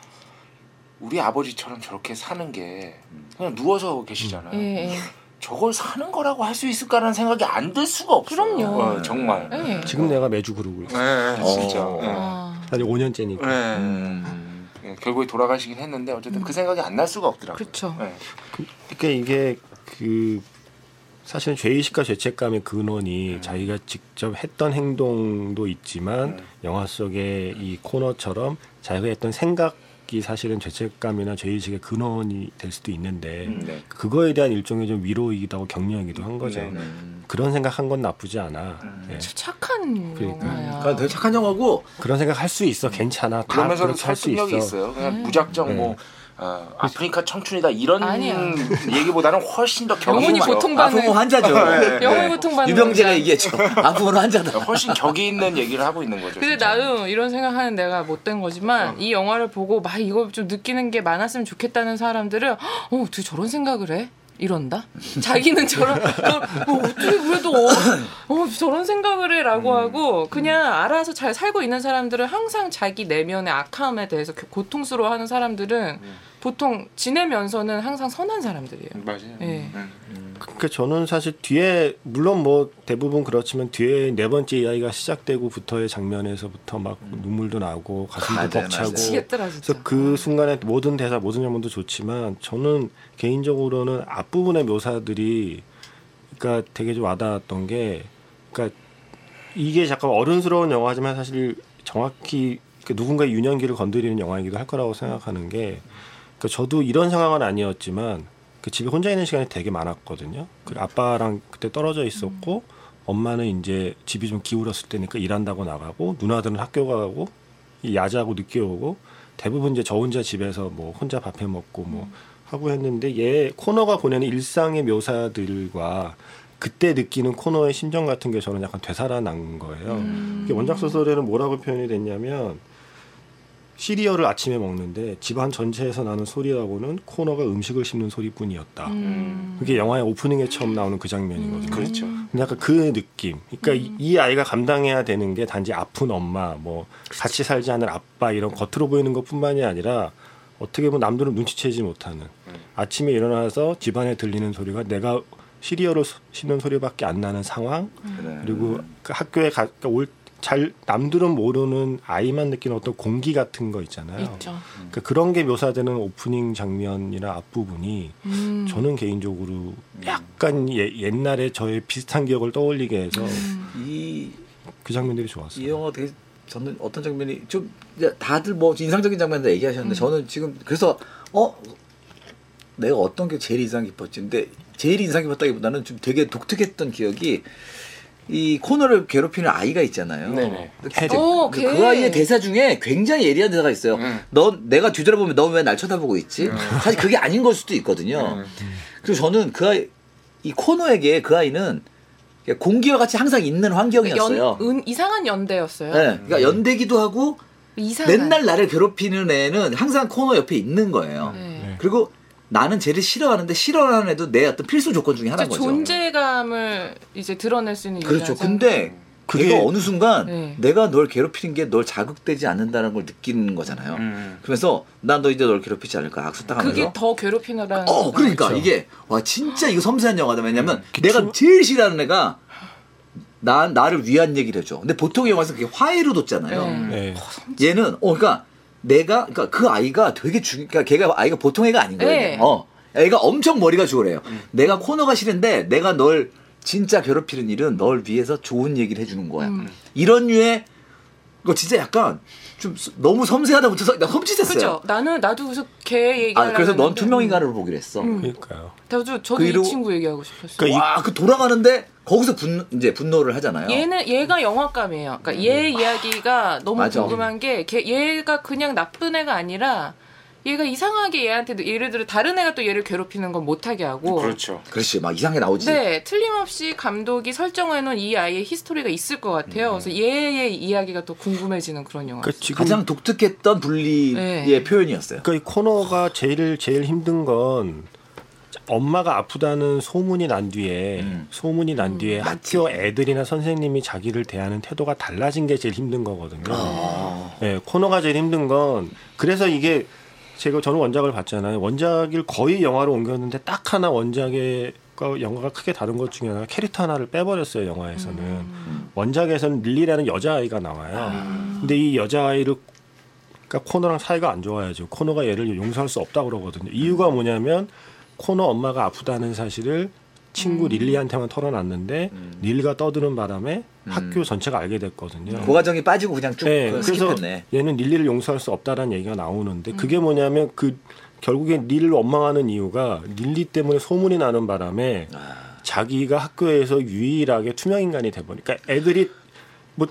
우리 아버지처럼 저렇게 사는 게 그냥 누워서 계시잖아요. 예, 예. 저걸 사는 거라고 할 수 있을까라는 생각이 안 들 수가 없어요. 그럼요. 어, 정말. 예. 지금 내가 매주 그러고 있어. 네, 진짜. 어. 사실 5년째니까. 네. 음. 예, 결국에 돌아가시긴 했는데 어쨌든 그 생각이 안 날 수가 없더라고요. 그렇죠. 네. 그러니까 이게 그 사실은 죄의식과 죄책감의 근원이 음. 자기가 직접 했던 행동도 있지만 음. 영화 속의 이 코너처럼 자기가 했던 생각이 사실은 죄책감이나 죄의식의 근원이 될 수도 있는데 음, 네. 그거에 대한 일종의 좀 위로이기도 하고 격려이기도 한 거죠. 네, 네. 그런 생각한 건 나쁘지 않아. 음. 예. 참 착한 그러니까. 영화야. 그러니까 되게 착한 영화고 그런 생각 할 수 있어. 괜찮아. 수 설득력이 있어. 있어요. 그냥 무작정 네. 뭐 어, 아프리카 청춘이다 이런 아니야. 얘기보다는 훨씬 더 격이 영혼이 있죠. 보통 받는 아프모 환자죠. <laughs> 네. 영혼이 고통받는 유병재가. 얘기했죠. 아프모는 환자다. 훨씬 격이 있는 얘기를 하고 있는 거죠. 근데 진짜. 나도 이런 생각하는 내가 못된 거지만 어. 이 영화를 보고 막 이거 좀 느끼는 게 많았으면 좋겠다는 사람들은 어 어떻게 저런 생각을 해? 이런다. 자기는 저런 <laughs> 저, 뭐 어떻게 그래도 어, 어, 저런 생각을 해 라고 음. 하고 그냥 알아서 잘 살고 있는 사람들은 항상 자기 내면의 악함에 대해서 고- 고통스러워 하는 사람들은 음. 보통 지내면서는 항상 선한 사람들이에요. 맞아요. 예. 음. 그러니까 저는 사실 뒤에 물론 뭐 대부분 그렇지만 뒤에 네 번째 이야기가 시작되고부터의 장면에서부터 막 눈물도 나고 가슴도 맞아요, 벅차고 진짜. 그래서 그 순간에 모든 대사 모든 장면도 좋지만 저는 개인적으로는 앞부분의 묘사들이 그러니까 되게 좀 와닿았던 게 그러니까 이게 잠깐 어른스러운 영화지만 사실 정확히 그 누군가의 유년기를 건드리는 영화이기도 할 거라고 생각하는 게 그러니까 저도 이런 상황은 아니었지만 그 집에 혼자 있는 시간이 되게 많았거든요. 그 아빠랑 그때 떨어져 있었고 엄마는 이제 집이 좀 기울었을 때니까 일한다고 나가고 누나들은 학교 가고 이 야자하고 늦게 오고 대부분 이제 저 혼자 집에서 뭐 혼자 밥해 먹고 뭐 하고 했는데 얘 코너가 보내는 일상의 묘사들과 그때 느끼는 코너의 심정 같은 게 저는 약간 되살아난 거예요. 이게 원작 소설에는 뭐라고 표현이 됐냐면 시리얼을 아침에 먹는데 집안 전체에서 나는 소리라고는 코너가 음식을 씹는 소리뿐이었다. 음. 그게 영화의 오프닝에 처음 나오는 그 장면이거든요. 그렇죠. 근데 약간 그 느낌. 그러니까 이, 이 아이가 감당해야 되는 게 단지 아픈 엄마, 뭐 같이 살지 않을 아빠 이런 겉으로 보이는 것뿐만이 아니라 어떻게 보면 남들은 눈치채지 못하는 아침에 일어나서 집안에 들리는 소리가 내가 시리얼을 소- 씹는 소리밖에 안 나는 상황 그래. 그리고 그 학교에 가, 그러니까 올, 잘 남들은 모르는 아이만 느끼는 어떤 공기 같은 거 있잖아요. 있죠. 그러니까 그런 게 묘사되는 오프닝 장면이나 앞부분이 음. 저는 개인적으로 약간 예, 옛날에 저의 비슷한 기억을 떠올리게 해서 이, 그 장면들이 좋았어요. 이 영화 되게 저는 어떤 장면이 좀 다들 뭐 인상적인 장면들 얘기하셨는데 저는 지금 그래서 어 내가 어떤 게 제일 인상 깊었지 근데 제일 인상 깊었다기보다는 좀 되게 독특했던 기억이 이 코너를 괴롭히는 아이가 있잖아요. 네네. 오, 근데 걔. 그 아이의 대사 중에 굉장히 예리한 대사가 있어요. 음. 넌 내가 뒤돌아보면 넌 왜 날 쳐다보고 있지? 사실 그게 아닌 걸 수도 있거든요. 그리고 저는 그 아이 이 코너에게 그 아이는 공기와 같이 항상 있는 환경이었어요. 연, 은, 이상한 연대였어요. 네, 그러니까 연대기도 하고 이상한. 맨날 나를 괴롭히는 애는 항상 코너 옆에 있는 거예요. 네. 그리고 나는 쟤를 싫어하는데 싫어하는 애도 내 어떤 필수 조건 중에 하나인 거죠. 존재감을 이제 드러낼 수 있는 그렇죠. 근데 그게- 어느 순간 네. 내가 널 괴롭히는 게 널 자극되지 않는다는 걸 느끼는 거잖아요. 음. 그러면서 난 너 이제 널 괴롭히지 않을까 악수 딱 하면서 그게 더 괴롭히느라는 어, 그러니까 그렇죠. 이게 와 진짜 이거 섬세한 영화다. 왜냐면 그 내가 춤- 제일 싫어하는 애가 나 나를 위한 얘기를 해줘. 근데 보통 영화에서 그게 화해로 뒀잖아요. 네. 네. 얘는 어 그러니까 내가 그러니까 그 아이가 되게 중 그러니까 걔가 아이가 보통 애가 아닌 거예요. 네. 어. 애가 엄청 머리가 좋으래요. 내가 코너가 싫은데 내가 널 진짜 괴롭히는 일은 널 위해서 좋은 얘기를 해주는 거야. 음. 이런 류의 이거 진짜 약간 좀 스- 너무 섬세하다 붙어서 나 험짓했어요. 그죠? 나는 나도 그래서 걔 얘기. 아 그래서 넌 투명 인간으로 보기로 했어. 음. 그러니까요. 저도 저도 그리고- 이 친구 얘기하고 싶었어요. 그러니까 와, 그 돌아가는데 거기서 분 이제 분노를 하잖아요. 얘는 얘가 영화감이에요. 그러니까 얘 이야기가 너무 맞아. 궁금한 게 걔, 얘가 그냥 나쁜 애가 아니라 얘가 이상하게 얘한테 예를 들어 다른 애가 또 얘를 괴롭히는 건 못하게 하고 그렇죠. 그렇지, 막 이상하게 나오지. 네, 틀림없이 감독이 설정해놓은 이 아이의 히스토리가 있을 것 같아요. 그래서 얘의 이야기가 또 궁금해지는 그런 영화. 그러니까 지금 가장 독특했던 분리의 네. 표현이었어요. 그러니까 이 코너가 제일 제일 힘든 건 엄마가 아프다는 소문이 난 뒤에 음. 소문이 난 뒤에 학교 애들이나 선생님이 자기를 대하는 태도가 달라진 게 제일 힘든 거거든요. 아. 네, 코너가 제일 힘든 건 그래서 이게 제가 저는 원작을 봤잖아요. 원작을 거의 영화로 옮겼는데 딱 하나 원작의 과 영화가 크게 다른 것 중에 하나가 캐릭터 하나를 빼버렸어요 영화에서는. 원작에서는 릴리라는 여자아이가 나와요. 근데 이 여자아이를 그러니까 코너랑 사이가 안 좋아야죠. 코너가 얘를 용서할 수 없다 그러거든요. 이유가 뭐냐면 코너 엄마가 아프다는 사실을 친구 릴리한테만 털어놨는데 릴리가 떠드는 바람에 학교 전체가 알게 됐거든요 그 과정이 빠지고 그냥 쭉 네, 그 그래서 skip했네. 얘는 릴리를 용서할 수 없다라는 얘기가 나오는데 그게 뭐냐면 그 결국에 릴리를 원망하는 이유가 릴리 때문에 소문이 나는 바람에 아. 자기가 학교에서 유일하게 투명 인간이 돼 보니까 애들이 뭐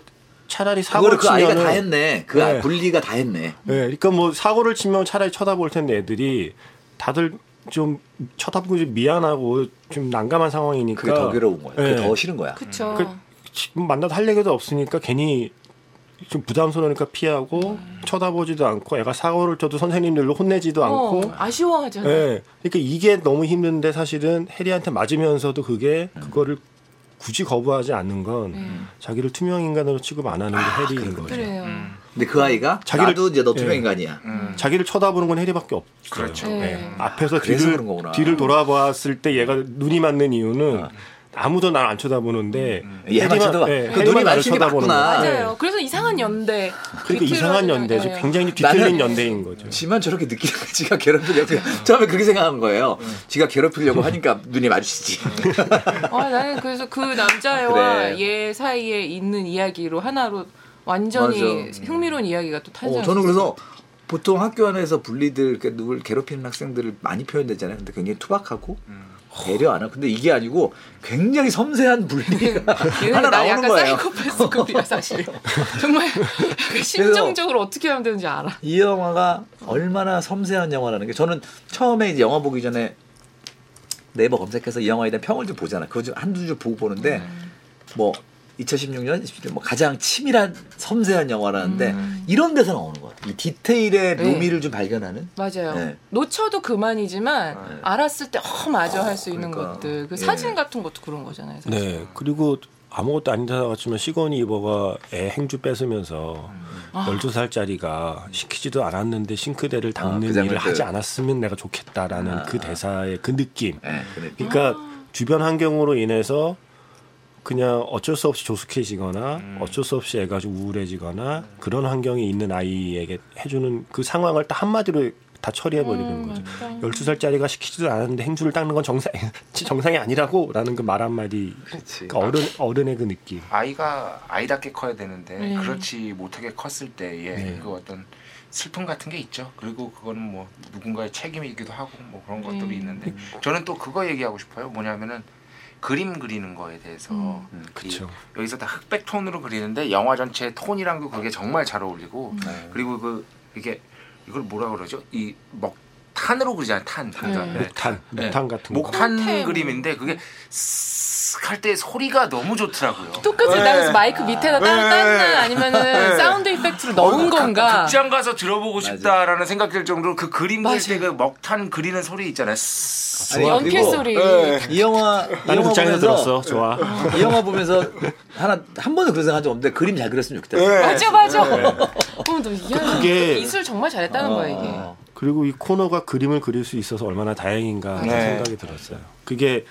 차라리 사고를 그 아이가 다 했네. 그 네. 분리가 다 했네. 네, 그러니까 뭐 사고를 치면 차라리 쳐다볼 텐데 애들이 다들 좀 쳐다보고 좀 미안하고 좀 난감한 상황이니까 그게 더 괴로운 거야. 그게 네. 더 싫은 거야. 그쵸. 그 지금 만나도 할 얘기도 없으니까 괜히 좀 부담스러우니까 피하고 쳐다보지도 않고 애가 사고를 쳐도 선생님들로 혼내지도 않고 어, 아쉬워하잖아. 예. 그러니까 이게 너무 힘든데 사실은 해리한테 맞으면서도 그게 그거를 굳이 거부하지 않는 건 음. 자기를 투명 인간으로 취급 안 하는 게 해리인 거죠. 그래요. 음. 근데 그 아이가 자기를- 나도 이제 너 투명 예. 인간이야. 음. 자기를 쳐다보는 건 해리밖에 없어요. 그렇죠. 예. 네. 앞에서 뒤를. 뒤를 돌아봤을 때 얘가 눈이 맞는 이유는 아무도 날 안 쳐다보는데 얘만 쳐다봐. 예, 그 눈이 나를 쳐다보는. 거예요. 맞아요. 그래서 이상한 연대. 그러니까 이상한 연대죠. 네. 굉장히 뒤틀린 연대인 거죠. 지만 저렇게 느끼는 거 지가 괴롭히려고 처음에 그렇게 생각한 거예요. 지가 괴롭히려고 하니까 눈이 마주치지. 아, 나는 그래서 그 남자애와 그래. 얘 사이에 있는 이야기로 하나로 완전히 맞아. 흥미로운 이야기가 또 탄생. 어, 저는 그래서 보통 학교 안에서 분리들 이렇게 누굴 괴롭히는 학생들을 많이 표현되잖아요. 근데 굉장히 투박하고 배려 안 하고 근데 이게 아니고 굉장히 섬세한 분리가 <laughs> 하나 나 나오는 약간 거예요. 사이코패스급이야 사실. <laughs> 정말 심정적으로 어떻게 하면 되는지 알아. 이 영화가 얼마나 섬세한 영화라는 게 저는 처음에 이제 영화 보기 전에 네이버 검색해서 이 영화에 대한 평을 좀 보잖아. 그거 좀 한두 줄 보고 보는데 뭐 2016년 17년 뭐 가장 치밀한 섬세한 영화라는데 이런 데서 나오는 거야. 이 디테일의 네. 묘미를 좀 발견하는. 맞아요. 네. 놓쳐도 그만이지만 알았을 때 어, 맞아 할 수 있는 그러니까. 것들. 그 예. 사진 같은 것도 그런 거잖아요. 사실. 네. 그리고 아무것도 아니다 같지만 시건이 이버가 애 행주 뺏으면서 아. 12살짜리가 시키지도 않았는데 싱크대를 닦는 그 장면 일을 그- 하지 않았으면 내가 좋겠다라는 아. 그 대사의 그 느낌. 예, 그 느낌. 그러니까 주변 환경으로 인해서 그냥 어쩔 수 없이 조숙해지거나 음. 어쩔 수 없이 애가 좀 우울해지거나 그런 환경이 있는 아이에게 해주는 그 상황을 딱 한마디로 다 처리해버리는 음, 거죠. 맞다. 12살짜리가 시키지도 않았는데 행주를 닦는 건 정상, <laughs> 정상이 아니라고 라는 그 말 한마디 그렇지. 그 어른, 어른의 그 느낌. 아이가 아이답게 커야 되는데 네. 그렇지 못하게 컸을 때의 네. 그 어떤 슬픔 같은 게 있죠. 그리고 그거는 뭐 누군가의 책임이기도 하고 뭐 그런 네. 것들이 있는데 저는 또 그거 얘기하고 싶어요. 뭐냐면은 그림 그리는 거에 대해서 음. 이- 그쵸. 여기서 다 흑백 톤으로 그리는데 영화 전체 톤이랑도 그게 정말 잘 어울리고 네. 그리고 그 이게 이걸 뭐라 그러죠? 이목 탄으로 그리잖아요. 탄. 그러니까 네. 네. 목탄, 네. 목탄 같은 거. 목탄. 그림인데 그게 쓱 할 때 소리가 너무 좋더라고요. 똑같이 네. 나가서 마이크 밑에다 따로 땄나 아니면은 sound effect로 넣은 어, 가- 건가? 극장 가서 들어보고 싶다라는 생각 들 정도로 그 그림 그릴 맞아. 때그 목탄 그리는 소리 있잖아요. 아니, 연필 소리. 이 영화 이 나는 영화 극장에서 보면서 들었어. 좋아. 이 영화 보면서 하나 한 번도 그런 생각 한적 없는데 그림 잘 그렸으면 좋겠다. 네. 맞아 맞아. 어, 너 이야, 그게- 이술 정말 잘했다는 거야 이게. 어. 그리고 이 코너가 그림을 그릴 수 있어서 얼마나 다행인가 하는 네. 생각이 들었어요. 그게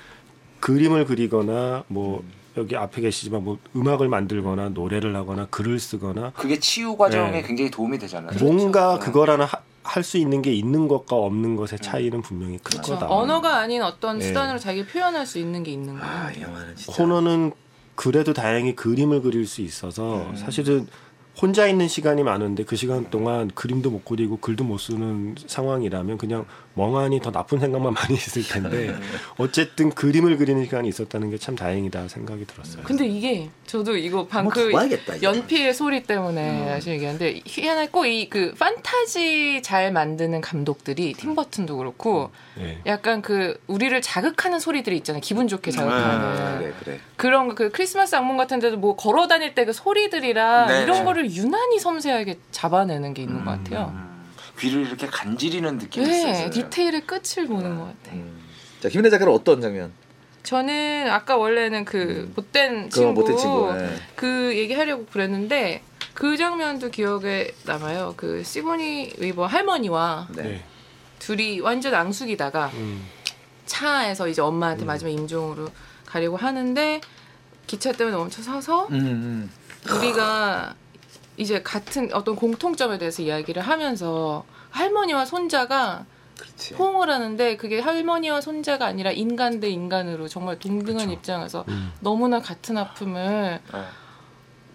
그림을 그리거나 뭐 여기 앞에 계시지만 뭐 음악을 만들거나 노래를 하거나 글을 쓰거나 그게 치유 과정에 네. 굉장히 도움이 되잖아요. 뭔가 그렇죠. 그거라는 할 수 있는 게 있는 것과 없는 것의 차이는 분명히 클 그렇죠. 거다. 언어가 아닌 어떤 네. 수단으로 자기 표현할 수 있는 게 있는 거야. 아, 이 영화는 진짜 코너는 그래도 다행히 그림을 그릴 수 있어서 음. 사실은 혼자 있는 시간이 많은데 그 시간 동안 그림도 못 그리고 글도 못 쓰는 상황이라면 그냥 멍하니 더 나쁜 생각만 <laughs> 많이 있을 텐데 음. 어쨌든 그림을 그리는 시간이 있었다는 게 참 다행이다 생각이 들었어요. 근데 이게 저도 이거 방 한번 그 가봐야겠다, 이거. 연필 소리 때문에 사실 얘기하는데 희한하게 꼭이 그 판타지 잘 만드는 감독들이 팀 버튼도 그렇고 네. 약간 그 우리를 자극하는 소리들이 있잖아요. 기분 좋게 자극하는 그래 그래. 그런 그 크리스마스 악몽 같은 데도 뭐 걸어 다닐 때 그 소리들이랑 네. 이런 거를 유난히 섬세하게 잡아내는 게 있는 것 같아요. 음, 귀를 이렇게 간지리는 느낌이 네, 있어요. 디테일의 끝을 보는 것 같아요. 음. 자 김은혜 작가는 어떤 장면? 저는 아까 원래는 그 못된 그거 친구, 못된 친구. 예. 그 얘기하려고 그랬는데 그 장면도 기억에 남아요. 그 시고니 위버 할머니와 네. 네. 둘이 완전 앙숙이다가 음. 차에서 이제 엄마한테 마지막 임종으로 가려고 하는데 기차 때문에 멈춰 서서 음, 음. 우리가 이제 같은 어떤 공통점에 대해서 이야기를 하면서 할머니와 손자가 그렇지. 호응을 하는데 그게 할머니와 손자가 아니라 인간 대 인간으로 정말 동등한 입장에서 음. 너무나 같은 아픔을 네.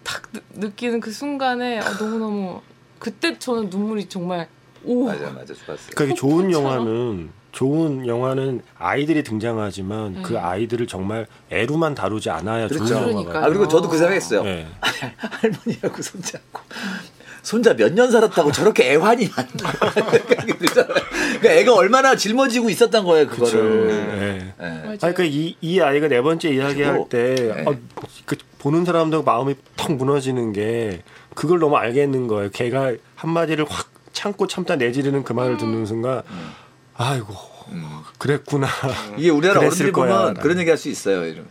딱 느, 느끼는 그 순간에 어, 너무너무 그때 저는 눈물이 정말 오 맞아 맞아 좋았어. 그러니까 좋은. 영화는 좋은 영화는 아이들이 등장하지만 네. 그 아이들을 정말 애로만 다루지 않아야 그렇죠. 좋은 영화가. 아 그리고 저도 그 생각했어요. 네. <laughs> 할머니하고 손자하고 손자 몇 년 살았다고 저렇게 애환이 생각이 들잖아요. <laughs> 그러니까 애가 얼마나 짊어지고 있었던 거예요 그거를. 네. 예. 맞아요. 아니, 그러니까 이, 이 아이가 네 번째 이야기할 그리고, 때, 네. 어, 그 보는 사람도 마음이 턱 무너지는 게, 그걸 너무 알겠는 거예요. 걔가 한 마디를 확 참고 참다 내지르는 그 말을 듣는 순간, 아이고, 그랬구나. 이게 우리나라 어른들이 거야, 보면 라는. 그런 얘기 할 수 있어요. 이런.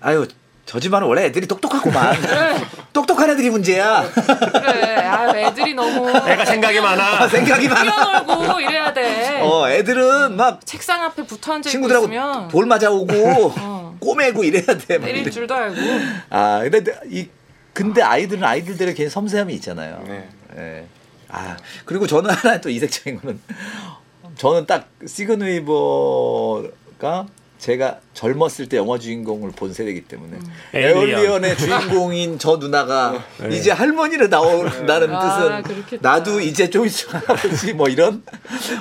아유 저 집안은 원래 애들이 똑똑하구만. <laughs> 똑똑한 애들이 문제야. 그래 아 애들이 너무 애가 생각이 많아. 생각이 많아. 뛰어놀고 이래야 돼 어 애들은 막 책상 앞에 붙어 앉아 친구들하고 있으면 볼 맞아오고 <laughs> 어. 꼬매고 이래야 돼. 막 때릴. 줄도 알고 아 근데 이 근데 아이들은 아이들대로 걔 섬세함이 있잖아요. 네. 예. 아 그리고 저는 하나 또 이색적인 거는 저는 딱 시그니버가 제가 젊었을 때 영화 주인공을 본 세대이기 때문에 에일리언. 에얼리언의 주인공인 저 누나가 <laughs> 네. 이제 할머니로 나온다는 아, 뜻은 그렇겠다. 나도 이제 좀 있으면 할아버지 <laughs> 뭐 이런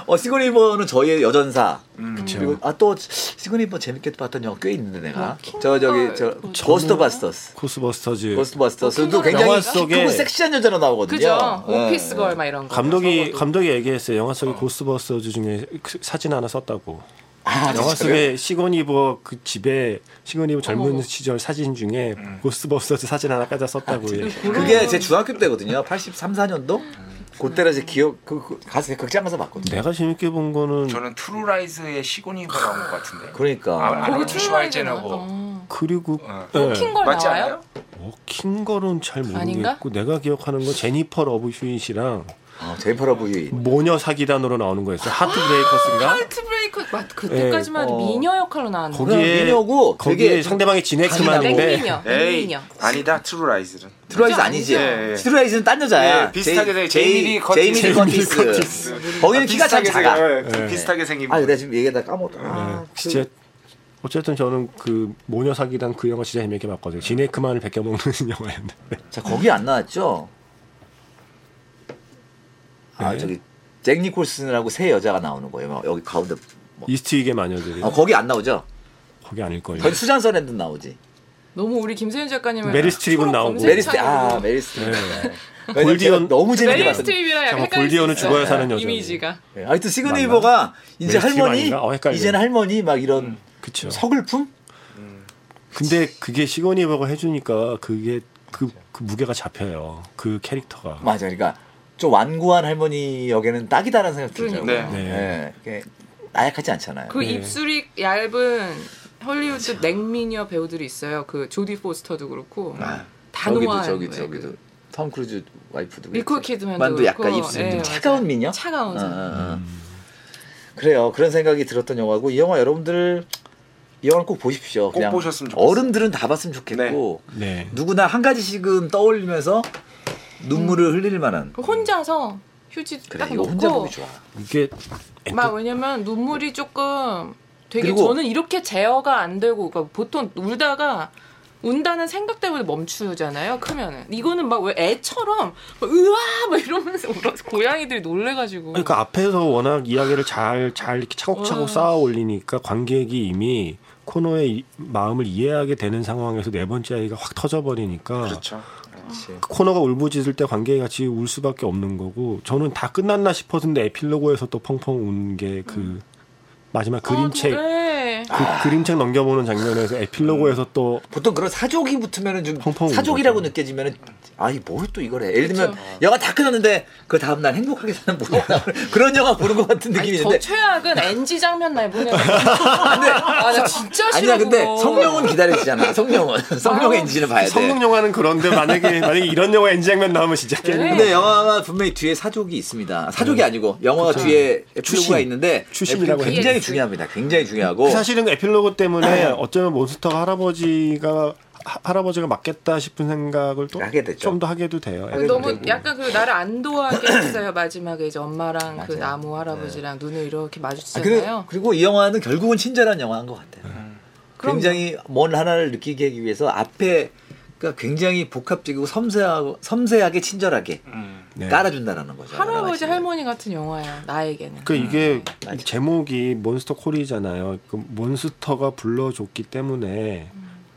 어 시그니버는 저희의 여전사 그리고 아또 시그니버 재밌게 봤던 영화 꽤 있는데 내가 뭐, 저 저기 저 킹걸, 고스트바스터스 코스버스터즈. 고스트바스터스도 어, 굉장히 영화 속에 섹시한 여자로 나오거든요. 그죠 예. 오피스 걸 막 이런 거 감독이. 감독이 얘기했어요. 영화 속에 고스버스터즈 중에 그 사진 하나 썼다고. 아, 영화? 속에 시건이버 그 집에 시건이버 젊은 어머머. 시절 사진 중에 고스버스터즈 사진 하나 까자 썼다고. 예. 그게 제 중학교 때거든요. 83, 4년도. 그때라 제 기억 그, 그 가서 극장 가서 봤거든요. 내가 재밌게 본 거는 저는 트루라이즈의 시곤이가 나온 것 같은데. 그러니까 아, 출연하잖아. 슈왈제너고. 어. 그리고 어. 예. 킹걸 맞지 나와요? 않아요? 어, 킹걸은 잘 모르겠고 아닌가? 내가 기억하는 건 제니퍼 러브 휴잇이랑 아, 제이퍼 러브 휴이. 모녀 사기단으로 나오는 거였어요. 하트 브레이커스인가? 하트 브레이커 맞 그때까지만 해도 어. 미녀 역할로 나왔는데 거기에 미녀고 거기에 되게 상대방이 진액스만인데 맹미녀 아니다 트루라이즈는. 트루라이즈 그죠? 아니지. 예, 예. 트루라이즈는 딴 여자야. 예, 비슷하게 생- 제이미 제이- 제이미 리 커티스. 거기는 키가 참 비슷하게 작아. 생긴- 예. 비슷하게 생긴. 아, 분. 내가 지금 얘기하다 까먹었다. 아, 네, 진짜 어쨌든 저는 그 모녀 사기단 그 영화 진짜 재밌게 봤거든요. 진 해크만을 벗겨 먹는 <laughs> 영화였는데. 자, 거기 안 나왔죠? 아, 네. 저기 잭 니콜슨이라고 세 여자가 나오는 거예요. 막 여기 가운데. 뭐. 이스트윅의 마녀들이 어, 거기 안 나오죠? 거기 아닐 걸요. 거기 수잔 서랜든 나오지. 너무 우리 김세윤 작가님을 메리 스트립은 나오고. 메리 스트 아. 메리 스트립. 네. 왜냐면 골디 혼- 너무 재밌게 약간 잠깐, 골디 혼은. 죽어야 사는 여자. 이미지가 네, 하여튼 시고니 위버가 이제 할머니? 어. 이제는 할머니 막 이런 그쵸. 서글픔? 근데 그게 시고니 위버가 해주니까 그게 그, 그 무게가 잡혀요. 그 캐릭터가. 맞아. 그러니까 좀 완고한 할머니 역에는 딱이다라는 생각. 그러니까. 네. 네. 그게 나약하지 않잖아요. 그 네. 입술이 얇은 헐리우드 냉미녀 배우들이 있어요. 그 조디 포스터도 그렇고 아, 단호한 저기도 저기 왜 저기도 그톰 크루즈 와이프도 니콜. 키드만도 만도 약간. 입술 예, 좀. 차가운 미녀. 차가운 어, 사람. 어, 어. 음. 그래요. 그런 생각이 들었던 영화고 이 영화 여러분들 이 영화를 꼭 보십시오. 꼭 그냥 보셨으면 좋겠어요. 어른들은 다 봤으면 좋겠고 네. 누구나 한 가지씩은 떠올리면서 눈물을 흘릴 만한. 그 혼자서 휴지 그래 딱 이거 놓고 혼자 보기 좋아. 이게 막 왜냐면 눈물이 조금 되게 그리고- 저는 이렇게 제어가 안 되고 그러니까 보통 울다가 운다는 생각 때문에 멈추잖아요. 크면은 이거는 막 왜 애처럼 막 으아 막 이러면서 울어서 고양이들이 놀래가지고 그러니까 앞에서 워낙 이야기를 잘 잘 이렇게 차곡차곡 와. 쌓아 올리니까 관객이 이미 코너의 이- 마음을 이해하게 되는 상황에서 네 번째 아이가 확 터져버리니까 그렇죠. 그 코너가 울부짖을 때 관객이 같이 울 수밖에 없는 거고 저는 다 끝났나 싶었는데 에필로그에서 또 펑펑 운 게그 마지막 그림책 아, 그래. 그 그림책 넘겨보는 장면에서 에필로그에서 또 보통 그런 사족이 붙으면은 좀 펑펑 사족이라고. 느껴지면은 아이 뭘 또 이거래. 예를 들면 그렇죠. 영화 다 끝났는데 그 다음 날 행복하게 사는 <laughs> 모양 그런 영화 보는 것 같은 느낌이 아니, 저 있는데 최악은 NG 장면 날 보내고 <laughs> 아나 진짜 싫어 아니야 근데 그거. 성룡은 기다려지잖아. 성룡은 성룡 엔진을 봐야 돼. 성능 영화는 그런데 만약에 <laughs> 만약에 이런 영화 엔지 장면 나오면 진짜. 깨는 근데 영화가 분명히 뒤에 사족이 있습니다. 사족이 아니고 영화가 뒤에 에필로그가. 있는데 추신이라고 에필로그 굉장히. 중요합니다. 굉장히 중요하고 사실은 에필로그 때문에 어쩌면 몬스터가 할아버지가 하- 할아버지가 맞겠다 싶은 생각을 또 하게 되죠. 좀더 하게도 돼요. 그 너무 되고. 약간 그 나를 안도하게 <coughs> 했어요 마지막에 이제 엄마랑 그 맞아요. 나무 할아버지랑 눈을 이렇게 아, 그리고, 마주치잖아요. 그리고 이 영화는 결국은 친절한 영화인 것 같아요. 그럼요. 굉장히 뭔 하나를 느끼게 하기 위해서 앞에 그러니까 굉장히 복합적이고 섬세하고 섬세하게 친절하게 음. 네. 깔아준다는 거죠. 할아버지. 할머니 같은 영화야 나에게는. 그 이게 맞아. 제목이 몬스터 콜이잖아요. 그 몬스터가 불러줬기 때문에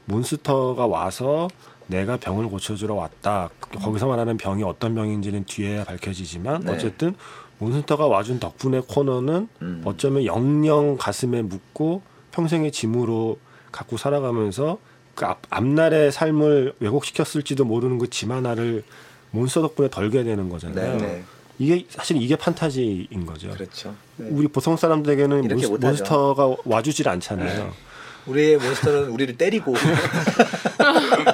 몬스터가 와서 내가 병을 고쳐주러 왔다. 거기서 말하는 병이 어떤 병인지는 뒤에야 밝혀지지만 네. 어쨌든 몬스터가 와준 덕분에 코너는 음. 어쩌면 영영 가슴에 묻고 평생의 짐으로 갖고 살아가면서 그 앞, 앞날의 삶을 왜곡시켰을지도 모르는 그 짐 하나를 몬스터 덕분에 덜게 되는 거잖아요. 네, 네. 이게 사실 이게 판타지인 거죠. 그렇죠. 네. 우리 보통 사람들에게는 몬스, 못하죠. 몬스터가 와주질 않잖아요. 우리의 몬스터는 우리를 때리고 <laughs>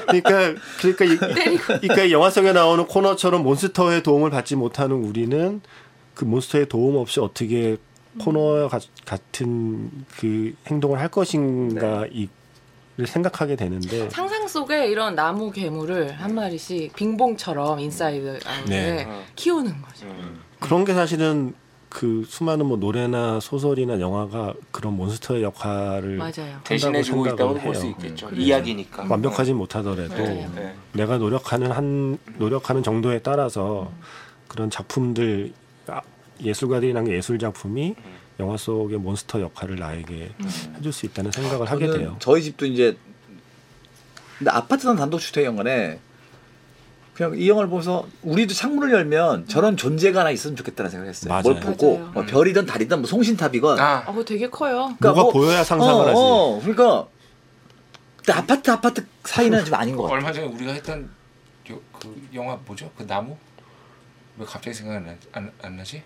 그러니까 그러니까 이, <laughs> 그러니까 이 영화 속에 나오는 코너처럼 몬스터의 도움을 받지 못하는 우리는 그 몬스터의 도움 없이 어떻게 코너와 가- 같은 그 행동을 할 것인가 네. 이를 생각하게 되는데 상상 속에 이런 나무 괴물을 한 마리씩 빙봉처럼 인사이드 아웃에 네. 키우는 거죠. 음. 그런 게 사실은 그 수많은 뭐 노래나 소설이나 영화가 그런 몬스터의 역할을. 대신해주고 있다고 볼수 해요. 있겠죠. 음. 이야기니까. 완벽하진 못하더라도. 네. 내가 노력하는 한 노력하는 정도에 따라서 그런 작품들 아, 예술가들이랑 예술 작품이 영화 속의 몬스터 역할을 나에게 해줄 수 있다는 생각을 하게 돼요. 저희 집도 이제 근데 아파트는 단독 주택 영화네. 그냥 이 영화를 보면서 우리도 창문을 열면 저런 존재가 하나 있으면 좋겠다는 생각을 했어요. 맞아요. 뭘 보고 맞아요. 뭐 별이든 달이든 뭐 송신탑이건 아, 어, 그거 되게 커요. 그러니까 뭐가 뭐- 보여야 상상을 어, 하지. 어, 그러니까 근데 아파트 아파트 사이는 좀 아닌 것 같아. 얼마 전에 우리가 했던 요, 그 영화 뭐죠? 그 나무? 왜 갑자기 생각 안, 나- 안, 안 나지?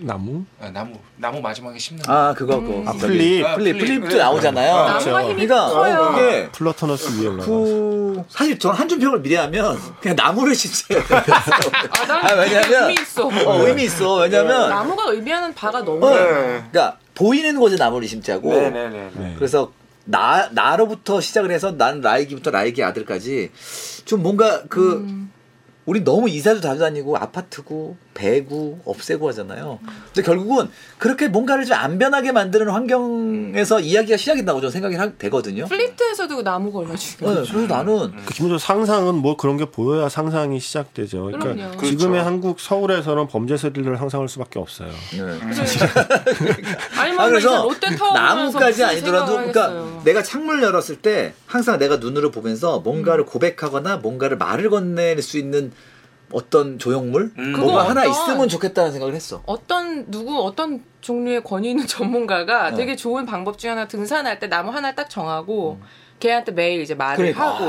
나무? 아, 나무 나무 마지막에 심는 거. 아 그거 그 아, 플립. 아, 플립 플립. 플립도 그래. 나오잖아요. 아, 나무가 그렇죠. 힘이 그러니까 커요. 어, 그게 플러터너스 위에 올라가. 그 사실 저는 한준평을 미래하면 그냥 나무를 심어야 돼요. <laughs> 아, 난 아, 왜냐면- 의미 있어. 어, 의미 있어. 왜냐면 나무가 의미하는 바가 너무 어. 그러니까 보이는 곳에 나무를 심자고 네네네. 네. 그래서 나 나로부터 시작을 해서 난 라이기부터 라이기 아들까지 좀 뭔가 그 음. 우리 너무 이사도 자주 다니고 아파트고 배구 없애고 하잖아요. 근데 결국은 그렇게 뭔가를 좀 안 변하게 만드는 환경에서 이야기가 시작이 나고 저는 생각이 하- 되거든요. 플리트에서도 그 나무가 얼마나 네. 그래서 나는 그 기본적으로 상상은 뭐 그런 게 보여야 상상이 시작되죠. 그러니까 그럼요. 지금의 그렇죠. 한국 서울에서는 범죄 스릴러를 상상할 수밖에 없어요. 네. <laughs> 아니 아, 뭐 이제 그래서 롯데타워 나무까지 아니더라도 그러니까 하겠어요. 내가 창문을 열었을 때 항상 내가 눈으로 보면서 뭔가를 고백하거나 뭔가를 말을 건넬 수 있는 어떤 조형물 음. 뭐가 하나 있으면 좋겠다는 생각을 했어. 어떤 누구 어떤 종류의 권위 있는 <laughs> 전문가가 어. 되게 좋은 방법 중에 하나 등산할 때 나무 하나 딱 정하고 걔한테 매일 이제 말을 그러니까. 하고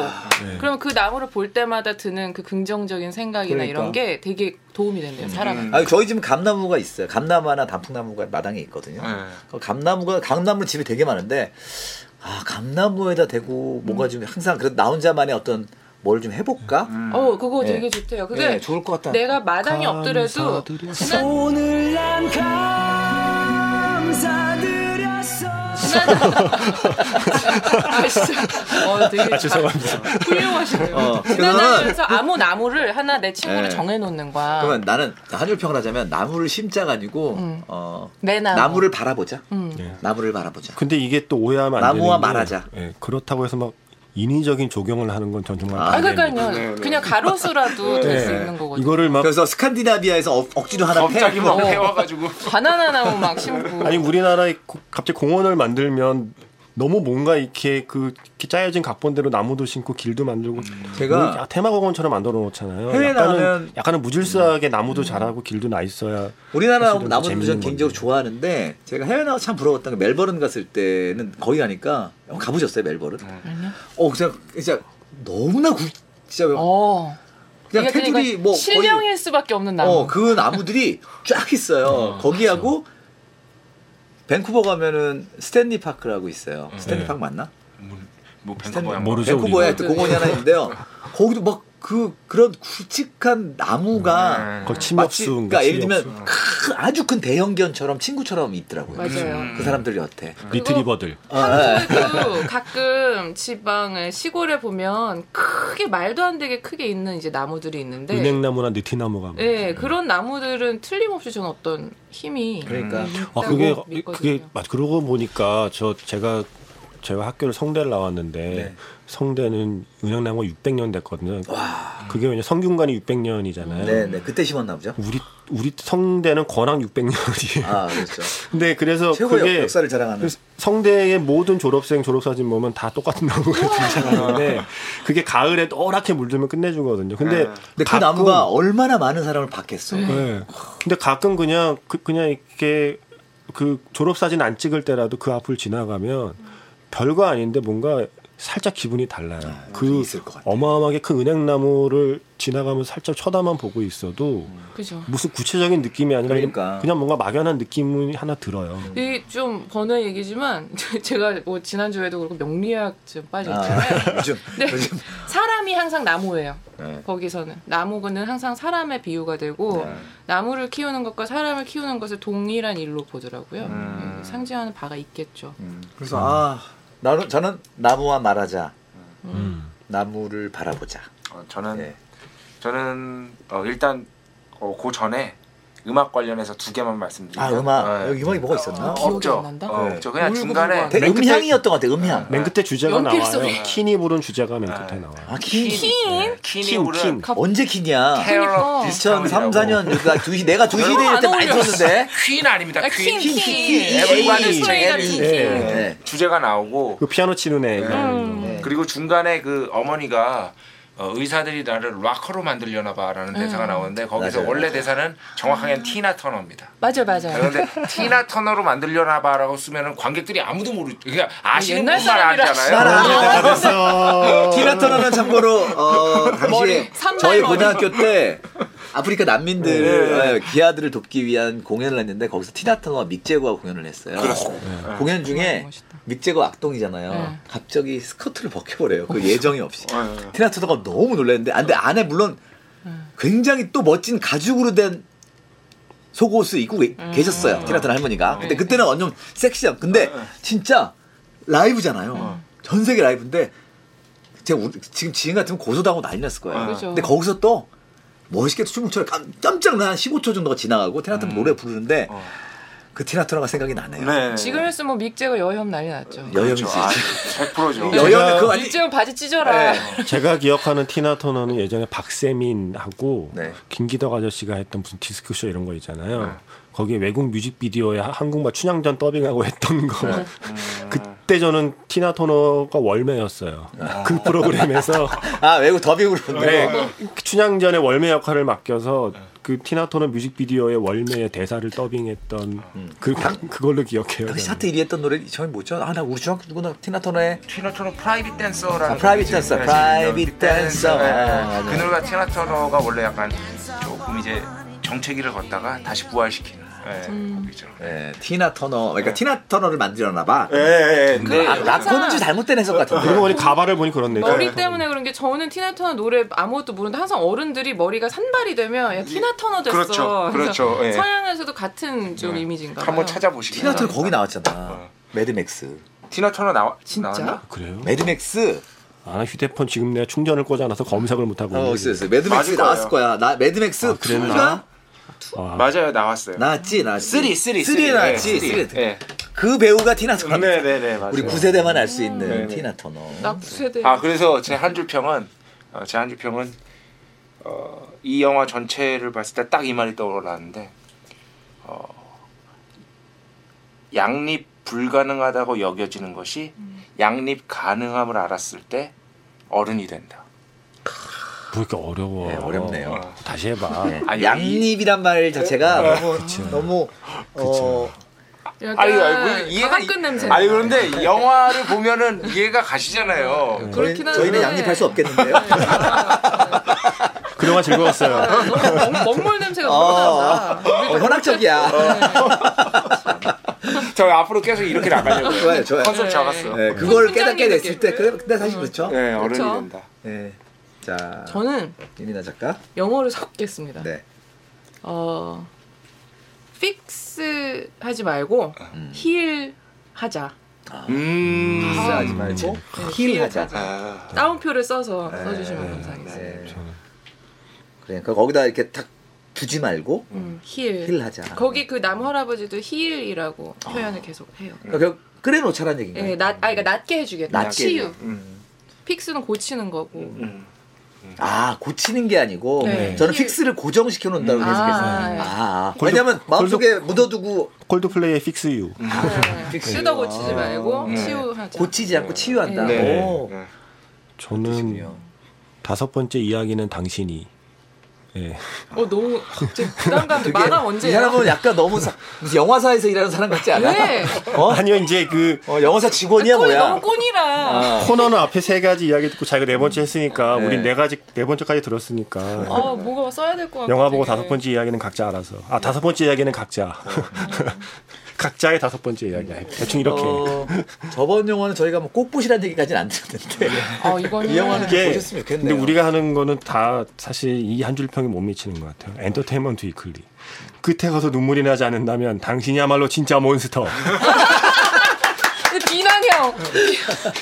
네. 그러면 그 나무를 볼 때마다 드는 그 긍정적인 생각이나 그러니까. 이런 게 되게 도움이 된대요 사람한테. 아 저희 집은 감나무가 있어요. 감나무 하나 단풍나무가 마당에 있거든요. 네. 그 감나무가 감나무 집이 되게 많은데 아 감나무에다 대고 뭔가 좀 항상 그래도 나 혼자만의 어떤 뭘 좀 해볼까? 어 그거 네. 되게 좋대요. 그게 네, 좋을 것 같다. 내가 마당이 없더라도 지난 오늘 난 감사드렸어 <laughs> 아 진짜 어 되게 아, 죄송합니다. 훌륭하시네요. 어, 지나다니면서 아무 나무를 하나 내 친구를 네. 정해놓는 거야. 그러면 나는 한줄평을 하자면 나무를 심자가 아니고 음. 어, 내 나무. 나무를 바라보자. 음. 네. 나무를 바라보자. 근데 이게 또 오해하면 안 나무와 되는 게, 말하자. 예, 그렇다고 해서 막 인위적인 조경을 하는 건 전 정말 아. 그러니까요. 네, 네. 그냥 가로수라도 될수 네. 있는 거거든요. 이거를 막 그래서 스칸디나비아에서 억, 억지로 하나 갑자기 패고 막 태워가지고 <laughs> 바나나 나무 막 심고. 아니 우리나라에 고- 갑자기 공원을 만들면 너무 뭔가 이렇게 그 짜여진 각본대로 나무도 심고 길도 만들고 제가 뭐 야- 테마공원처럼 만들어 놓잖아요. 해외 약간은 나가면- 약간은 무질서하게 나무도 자라고 길도 나 있어야 우리나라 사실은 나무를 재밌는 전 건데. 개인적으로 좋아하는데 제가 해외 나가 참 부러웠던 게 멜버른 갔을 때는 거기 가니까 어, 가보셨어요 멜버른? 아니요. 어 진짜 진짜 너무나 구, 진짜 어. 그냥 이게 테두리 그러니까 뭐 실명일 수밖에 없는 나무. 어, 그 나무들이 쫙 있어요. 거기하고 밴쿠버 가면은 스탠리 파크라고 있어요. 스탠리 네. 파크 맞나? 뭐 스탠리 뱅커버야 모르죠. 밴쿠버에. 하여튼 공원이 하나 있는데요. 거기도 막 그 그런 굵직한 나무가 네. 침엽수인가 그러니까 예를 들면. 큰, 아주 큰 대형견처럼 친구처럼 있더라고요. 맞아요. 그 사람들 곁에. 리트리버들 한국에도 가끔 지방의 시골에 보면 크게 말도 안 되게 크게 있는 이제 나무들이 있는데 은행나무나 느티나무가 네, 그런 나무들은 틀림없이 저는 어떤 힘이 그러니까. 아 그게 믿거든요. 그게 맞 그러고 보니까 저 제가 제가 학교를 성대를 나왔는데 네. 성대는 은행나무가 600년 됐거든요. 그게 왜냐 성균관이 600년이잖아요. 네, 네. 그때 심었나 보죠. 우리 우리 성대는 권학 600년이에요. 아, 그렇죠. <laughs> 근데 그래서 최고의 그게 역사를 자랑하는. 그 성대의 모든 졸업생 졸업사진 보면 다 똑같은 나무가 등장하는데 그게 가을에 노랗게 물들면 끝내주거든요. 근데 네. 근데 그 나무가 얼마나 많은 사람을 받겠어. 네. 근데 가끔 그냥 그 그냥 이렇게 그 졸업 사진 안 찍을 때라도 그 앞을 지나가면 별거 아닌데 뭔가 살짝 기분이 달라요. 그게 그 있을 것 같아요. 어마어마하게 큰 은행나무를 지나가면 살짝 쳐다만 보고 있어도 그죠. 무슨 구체적인 느낌이 아니라 그러니까. 그냥 뭔가 막연한 느낌이 하나 들어요. 이게 좀 번외 얘기지만 <laughs> 제가 뭐 지난주에도 그렇고 명리학 좀 빠져 있잖아요. 아, <laughs> 요즘 네. 요즘 사람이 항상 나무예요. 네. 거기서는 나무는 항상 사람의 비유가 되고 네. 나무를 키우는 것과 사람을 키우는 것을 동일한 일로 보더라고요. 음. 네, 상징하는 바가 있겠죠. 그래서 아 나는 저는 나무와 말하자. 음. 나무를 바라보자. 어, 저는 네. 저는 어, 일단 어, 그 전에 음악 관련해서 두 개만 말씀드릴게요. 아 음악 네. 여기 음악이 뭐가 있었나? 어, 기억이 없죠. 어, 네. 없죠. 그냥 중간에 되게 맨 끝에- 음향이었던 것 같아. 음향. 맨 끝에 주제가 연필 나와요. 소리. 킨이 부른 주제가 맨 아. 끝에 나와요. 아 킨. 킨? 부른 킨. 갑- 언제? 그러니까. 2003, 4년 그러니까 두 시 내가 두시 얼마 대일 때안 많이. 들었는데. 퀸 아닙니다. 아, 퀸. 퀸, 스웨이 Jam. 퀸. 네. 네. 주제가 나오고 그 피아노 치는 애. 음. 네. 그리고 중간에 그 어머니가 어, 의사들이 나를 락커로 만들려나 봐라는 대사가 나오는데 거기서 맞아요. 원래 대사는 정확하게는 티나 터너입니다. 맞아요, 맞아요. 그런데 티나 터너로 만들려나 봐라고 쓰면은 관객들이 아무도 모르 그냥 아시는 옛날 분만. 알잖아요. 티나 터너는 참고로 어, 당시에 머리, 삼날 저희. 고등학교 때 아프리카 난민들 어, 기아들을 돕기 위한 공연을 했는데 거기서 티나 터너와 믹재거가 공연을 했어요. 공연 중에. 믹재거 악동이잖아요. 네. 갑자기 스커트를 벗겨버려요. 그 예정이 없이. 네. 티나 터너가 너무 놀랐는데, 아, 근데 안에 물론 굉장히 또 멋진 가죽으로 된 속옷을 입고 계- 계셨어요. 티나 터너 할머니가. 근데 그때는 완전 섹시한. 근데 진짜 라이브잖아요. 전 세계 라이브인데 제가 우리- 지금 지금 같으면 고소당하고 난리 났을 거예요. 그죠. 근데 거기서 또 멋있게 춤을 춰요. 깜- 깜짝 놀란 15초 정도가 지나가고 티나 터너 노래 부르는데 어. 그 티나 터너가 생각이 나네요. 네. 지금이었으면 뭐 믹재가 여혐 난리 났죠. 여혐이지. 그렇죠. 아, 100%죠. <laughs> 여혐이 그거 아니 믹재는 바지 찢어라. 네. 제가 기억하는 티나 터너는 예전에 박세민하고 네. 김기덕 아저씨가 했던 무슨 디스크쇼 이런 거 있잖아요. 거기에 외국 뮤직비디오에 하- 한국말 춘향전 더빙하고 <laughs> 했던 거. 그때 그때 저는 티나 터너가 월매였어요. 그 프로그램에서 <laughs> 아 외국 더빙으로 네, 춘향전의 월매 역할을 맡겨서 그 티나 터너 뮤직비디오의 월매의 대사를 더빙했던 그 그걸로 기억해요. 저는. 차트 1위 했던 노래 저희 뭐죠? 아나 우리 중학교 누구나 티나 터너의 티나 터너 Private Dancer라는 아, Private. Dancer, 네, Private Dancer. 네, 네. 아, 맞아요. 그 노래가 티나 터너가 원래 약간 조금 이제 정체기를 걷다가 다시 부활시키는 네. 예, 티나 터너 그러니까 티나 터너를 만들었나 봐. 예, 예, 근데 아, 락커는 좀 잘못된 해석 같은데. 그리고 보니 가발을 보니 그렇네. 머리 때문에 그런 게 저는 티나 터너 노래 아무것도 모르는데 항상 어른들이 머리가 산발이 되면 야 티나 터너 됐어. 그렇죠, 그렇죠, 예. 서양에서도 같은 좀 이미지인가 봐요. 한번 찾아보시기 티나 터너. 거기 나왔잖아. 매드맥스. 티나 터너 나와 진짜? 나왔나? 그래요? 매드맥스. 아, 나 휴대폰 지금 내가 충전을 꽂아놔서 검색을 못 하고. 어, 있어, 있어. 매드맥스 나왔을. 거야. 나 매드맥스 아, 그랬나? 2가 아, 맞아요, 나왔어요. 나왔지, 나왔지. three, three, three. 나왔지. 네. three. 네. 그 배우가 티나 터너. 네, 네, 네, 맞아요. 우리 구세대만 알 수 있는 네, 네. 티나 터너. 나 구세대. 아 그래서 제 한 줄 평은 어, 제 한 줄 평은 어, 이 영화 전체를 봤을 때 딱 이 말이 떠올랐는데 어, 양립 불가능하다고 여겨지는 것이 양립 가능함을 알았을 때 어른이 된다. 뭐 이렇게 어려워. 네, 어렵네요. 어. 다시 해봐. 네. 아니, 양립이란 말 자체가 너무 너무 어 약간 아니, 아니, 이해가 냄새. 아니 그런데 영화를 보면은 이해가 가시잖아요. 그렇긴 저희, 한데. 저희는 양립할 수 없겠는데요. <laughs> 그동안 즐거웠어요. 아, 너무 먹- 먹물 냄새가 너무 어, 난다. 어, 현학적이야. 저 앞으로 계속 이렇게 나가려고. 좋아요, 좋아요. 컨셉 네. 잡았어. 네, 그걸 깨닫게 됐을 때, 근데 사실 그렇죠. 네, 어른이 그쵸? 된다. 네. 자, 저는 이민아 작가. 영어를 섞겠습니다. 네. 어, fix 하지 말고 heal 하자. 음. 하지 말고 heal heal하자. 아, 따옴표를 써서 써주시면 감사하겠습니다. 네. 그러니까 거기다 이렇게 탁 두지 말고 음, heal. heal 하자. 거기 그남 할아버지도 heal이라고 표현을 계속 해요. 그러니까 끓여 놓자라는 얘기인가요? 예, 낮, 아, 그러니까 낮게 해주겠다. 낮게 치유. 음, fix는 고치는 거고. 음. 아 고치는 게 아니고 네. 저는 heal. fix를 고정시켜 놓는다고 음. 해석했어요. 아, 네. 아, 왜냐면 마음속에 묻어두고 콜드플레이의 Fix You. 네. 뜯어 고치지 말고 네. 치유하자. 고치지 않고 치유한다. 네. 오. 네. 저는. 다섯 번째 이야기는 당신이. 예. 어 너무 갑자기 부담감. 만화 이 언제야? 사람은 약간 너무 사- 영화사에서 일하는 사람 같지 않아? 왜? 어? 아니요 이제 그 어, 영화사 직원이야 꼴이 뭐야? 너무 꼰이라. 아. 코너는 앞에 세 가지 이야기 듣고 자기가 네 번째 했으니까 네. 우린 네 가지 네 번째까지 들었으니까 아 뭐가 써야 될 것 같아. 영화 보고 되게. 다섯 번째 이야기는 각자 알아서 아 다섯 번째 이야기는 각자 각자의 다섯 번째 이야기야 대충 이렇게 어, 저번 영화는 저희가 뭐 꼭보시라는 얘기까지는 안 드렸는데 아 이거는 이 영화는 이게 보셨으면 좋겠네요. 근데 우리가 하는 거는 다 사실 이 한 줄 평이 못 미치는 것 같아요 엔터테인먼트 위클리 끝에 가서 눈물이 나지 않는다면 당신이야말로 진짜 몬스터 비난형.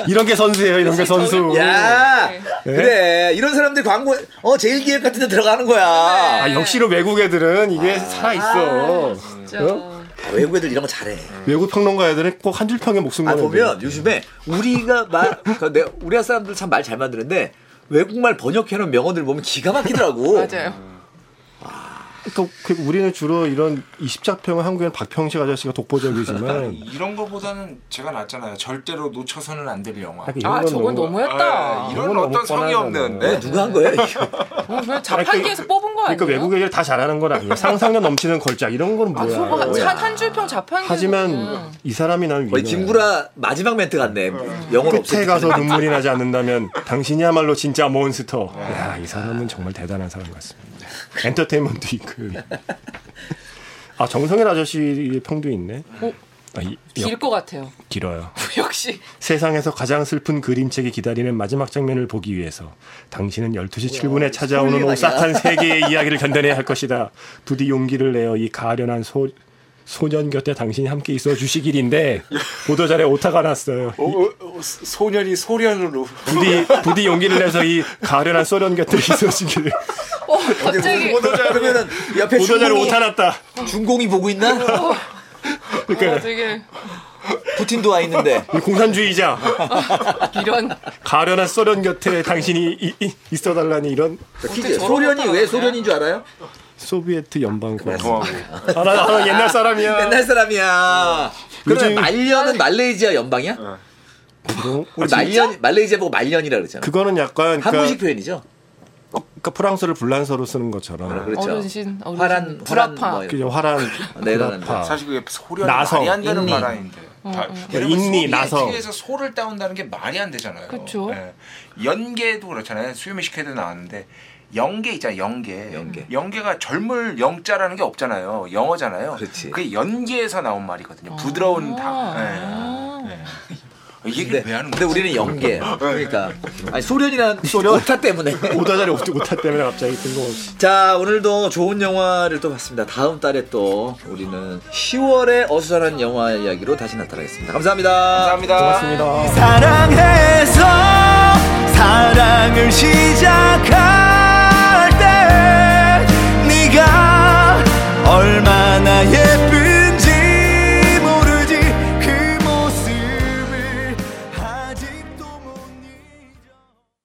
이런 게 선수예요 이런 게 선수 야 네. 그래 이런 사람들 광고 어 제일 기획 같은 데 들어가는 거야. 아 역시로 외국 애들은 이게 살아 있어 진짜. 어? 아, 외국 애들 이런 거 잘해. 외국 평론가 애들은 꼭 한 줄 평에 목숨 아 거는 보면 요즘에 우리가 말그 내- 우리나라 사람들 참 말 잘 만드는데 외국말 번역해놓은 명언들 보면 기가 막히더라고. 맞아요. 그러니까 그 우리는 주로 이런 20작평을 한국에는 박평식 아저씨가 독보적이지만 이런 거보다는 제가 낫잖아요. 절대로 놓쳐서는 안 될 영화. 이런 아건 저건 너무- 너무 했다. 아, 이런 이건 어떤 성의. 없는. 어, 누가 한 거야? 이거? 어, 그냥 자판기에서 뽑은 거 아니에요? 그러니까 외국 애들 다 잘하는 건 아니에요. 상상력 넘치는 걸작 이런 건 아, 뭐야. 저거 한 줄평 자판기. 하지만 이 사람이 나는 거의 위너야. 김구라 마지막 멘트 같네. 영어로 끝에 가서 눈물이 나지 않는다면 당신이야말로 진짜 몬스터. 야, 이 사람은 정말 대단한 사람 같습니다. 엔터테인먼트 위클. 아, 정성일 아저씨의 평도 있네. 어? 아, 이, 길것 같아요. 길어요. <laughs> 역시. 세상에서 가장 슬픈 그림책이 기다리는 마지막 장면을 보기 위해서 당신은 12시 7분에 찾아오는 오싹한 세계의 이야기를 견뎌내야 할 것이다. 부디 용기를 내어 이 가련한 소, 소년 곁에 당신이 함께 있어 주시길인데 보도자료에 오타가 났어요. 어, 어, 어, 소년이 소련으로. 부디 부디 용기를 내서 이 가련한 소년 곁에 있어 주시기를. 어, 갑자기. 그러면은 옆에 보도자료 중공이, 오타 났다. 중공이 보고 있나? 그러니까 어, 되게 푸틴도 와 있는데. 이 공산주의자 이런. 가련한 소련 곁에 당신이 이- 이- 있어달라니 이런 소련이 왜. 소련인 줄 알아요? 소비에트 연방공. 동하고. 알아, 알아, 옛날 사람이야. 옛날 사람이야. 그러면 요즘- 말년은 말레이시아 연방이야? 뭐, 우리 말년 말레이시아 보고 말년이라 그러잖아. 그거는 약간 한국식 그러니까, 표현이죠. 그러니까 프랑스를 불란서로 쓰는 것처럼 그렇죠. 어르신, 어르신. 화란 불아파. 화란 뭐 이런- 그 화란 네. 사실 그게 소련이 나성, 말이 안 되는 인니. 나라인데. 다- 어, 어. 왜냐면 인니, 나성. 소비에트에서 소를 따온다는 게 말이 안 되잖아요. 그쵸. 예. 연계도 그렇잖아요. 수요미 식회도 나왔는데 영계 있잖아요. 영계. 영계. 가 젊을 영자라는 게 없잖아요. 영어잖아요. 그렇지. 게 연계에서 나온 말이거든요. 부드러운 닭. 아. 예. 예. 아, 이게 근데, 왜 하는 근데 우리는 연계. 네. 그러니까 아니 소련이란 <laughs> 소련 오타 때문에 <laughs> 오다자리 오타 때문에 갑자기 뜬금없이. 자 오늘도 좋은 영화를 또 봤습니다. 다음 달에 또 우리는 10월에 어수선한 영화 이야기로 다시 나타나겠습니다. 감사합니다. 감사합니다. 고맙습니다. 사랑해서 사랑을 시작할 때 네가 얼마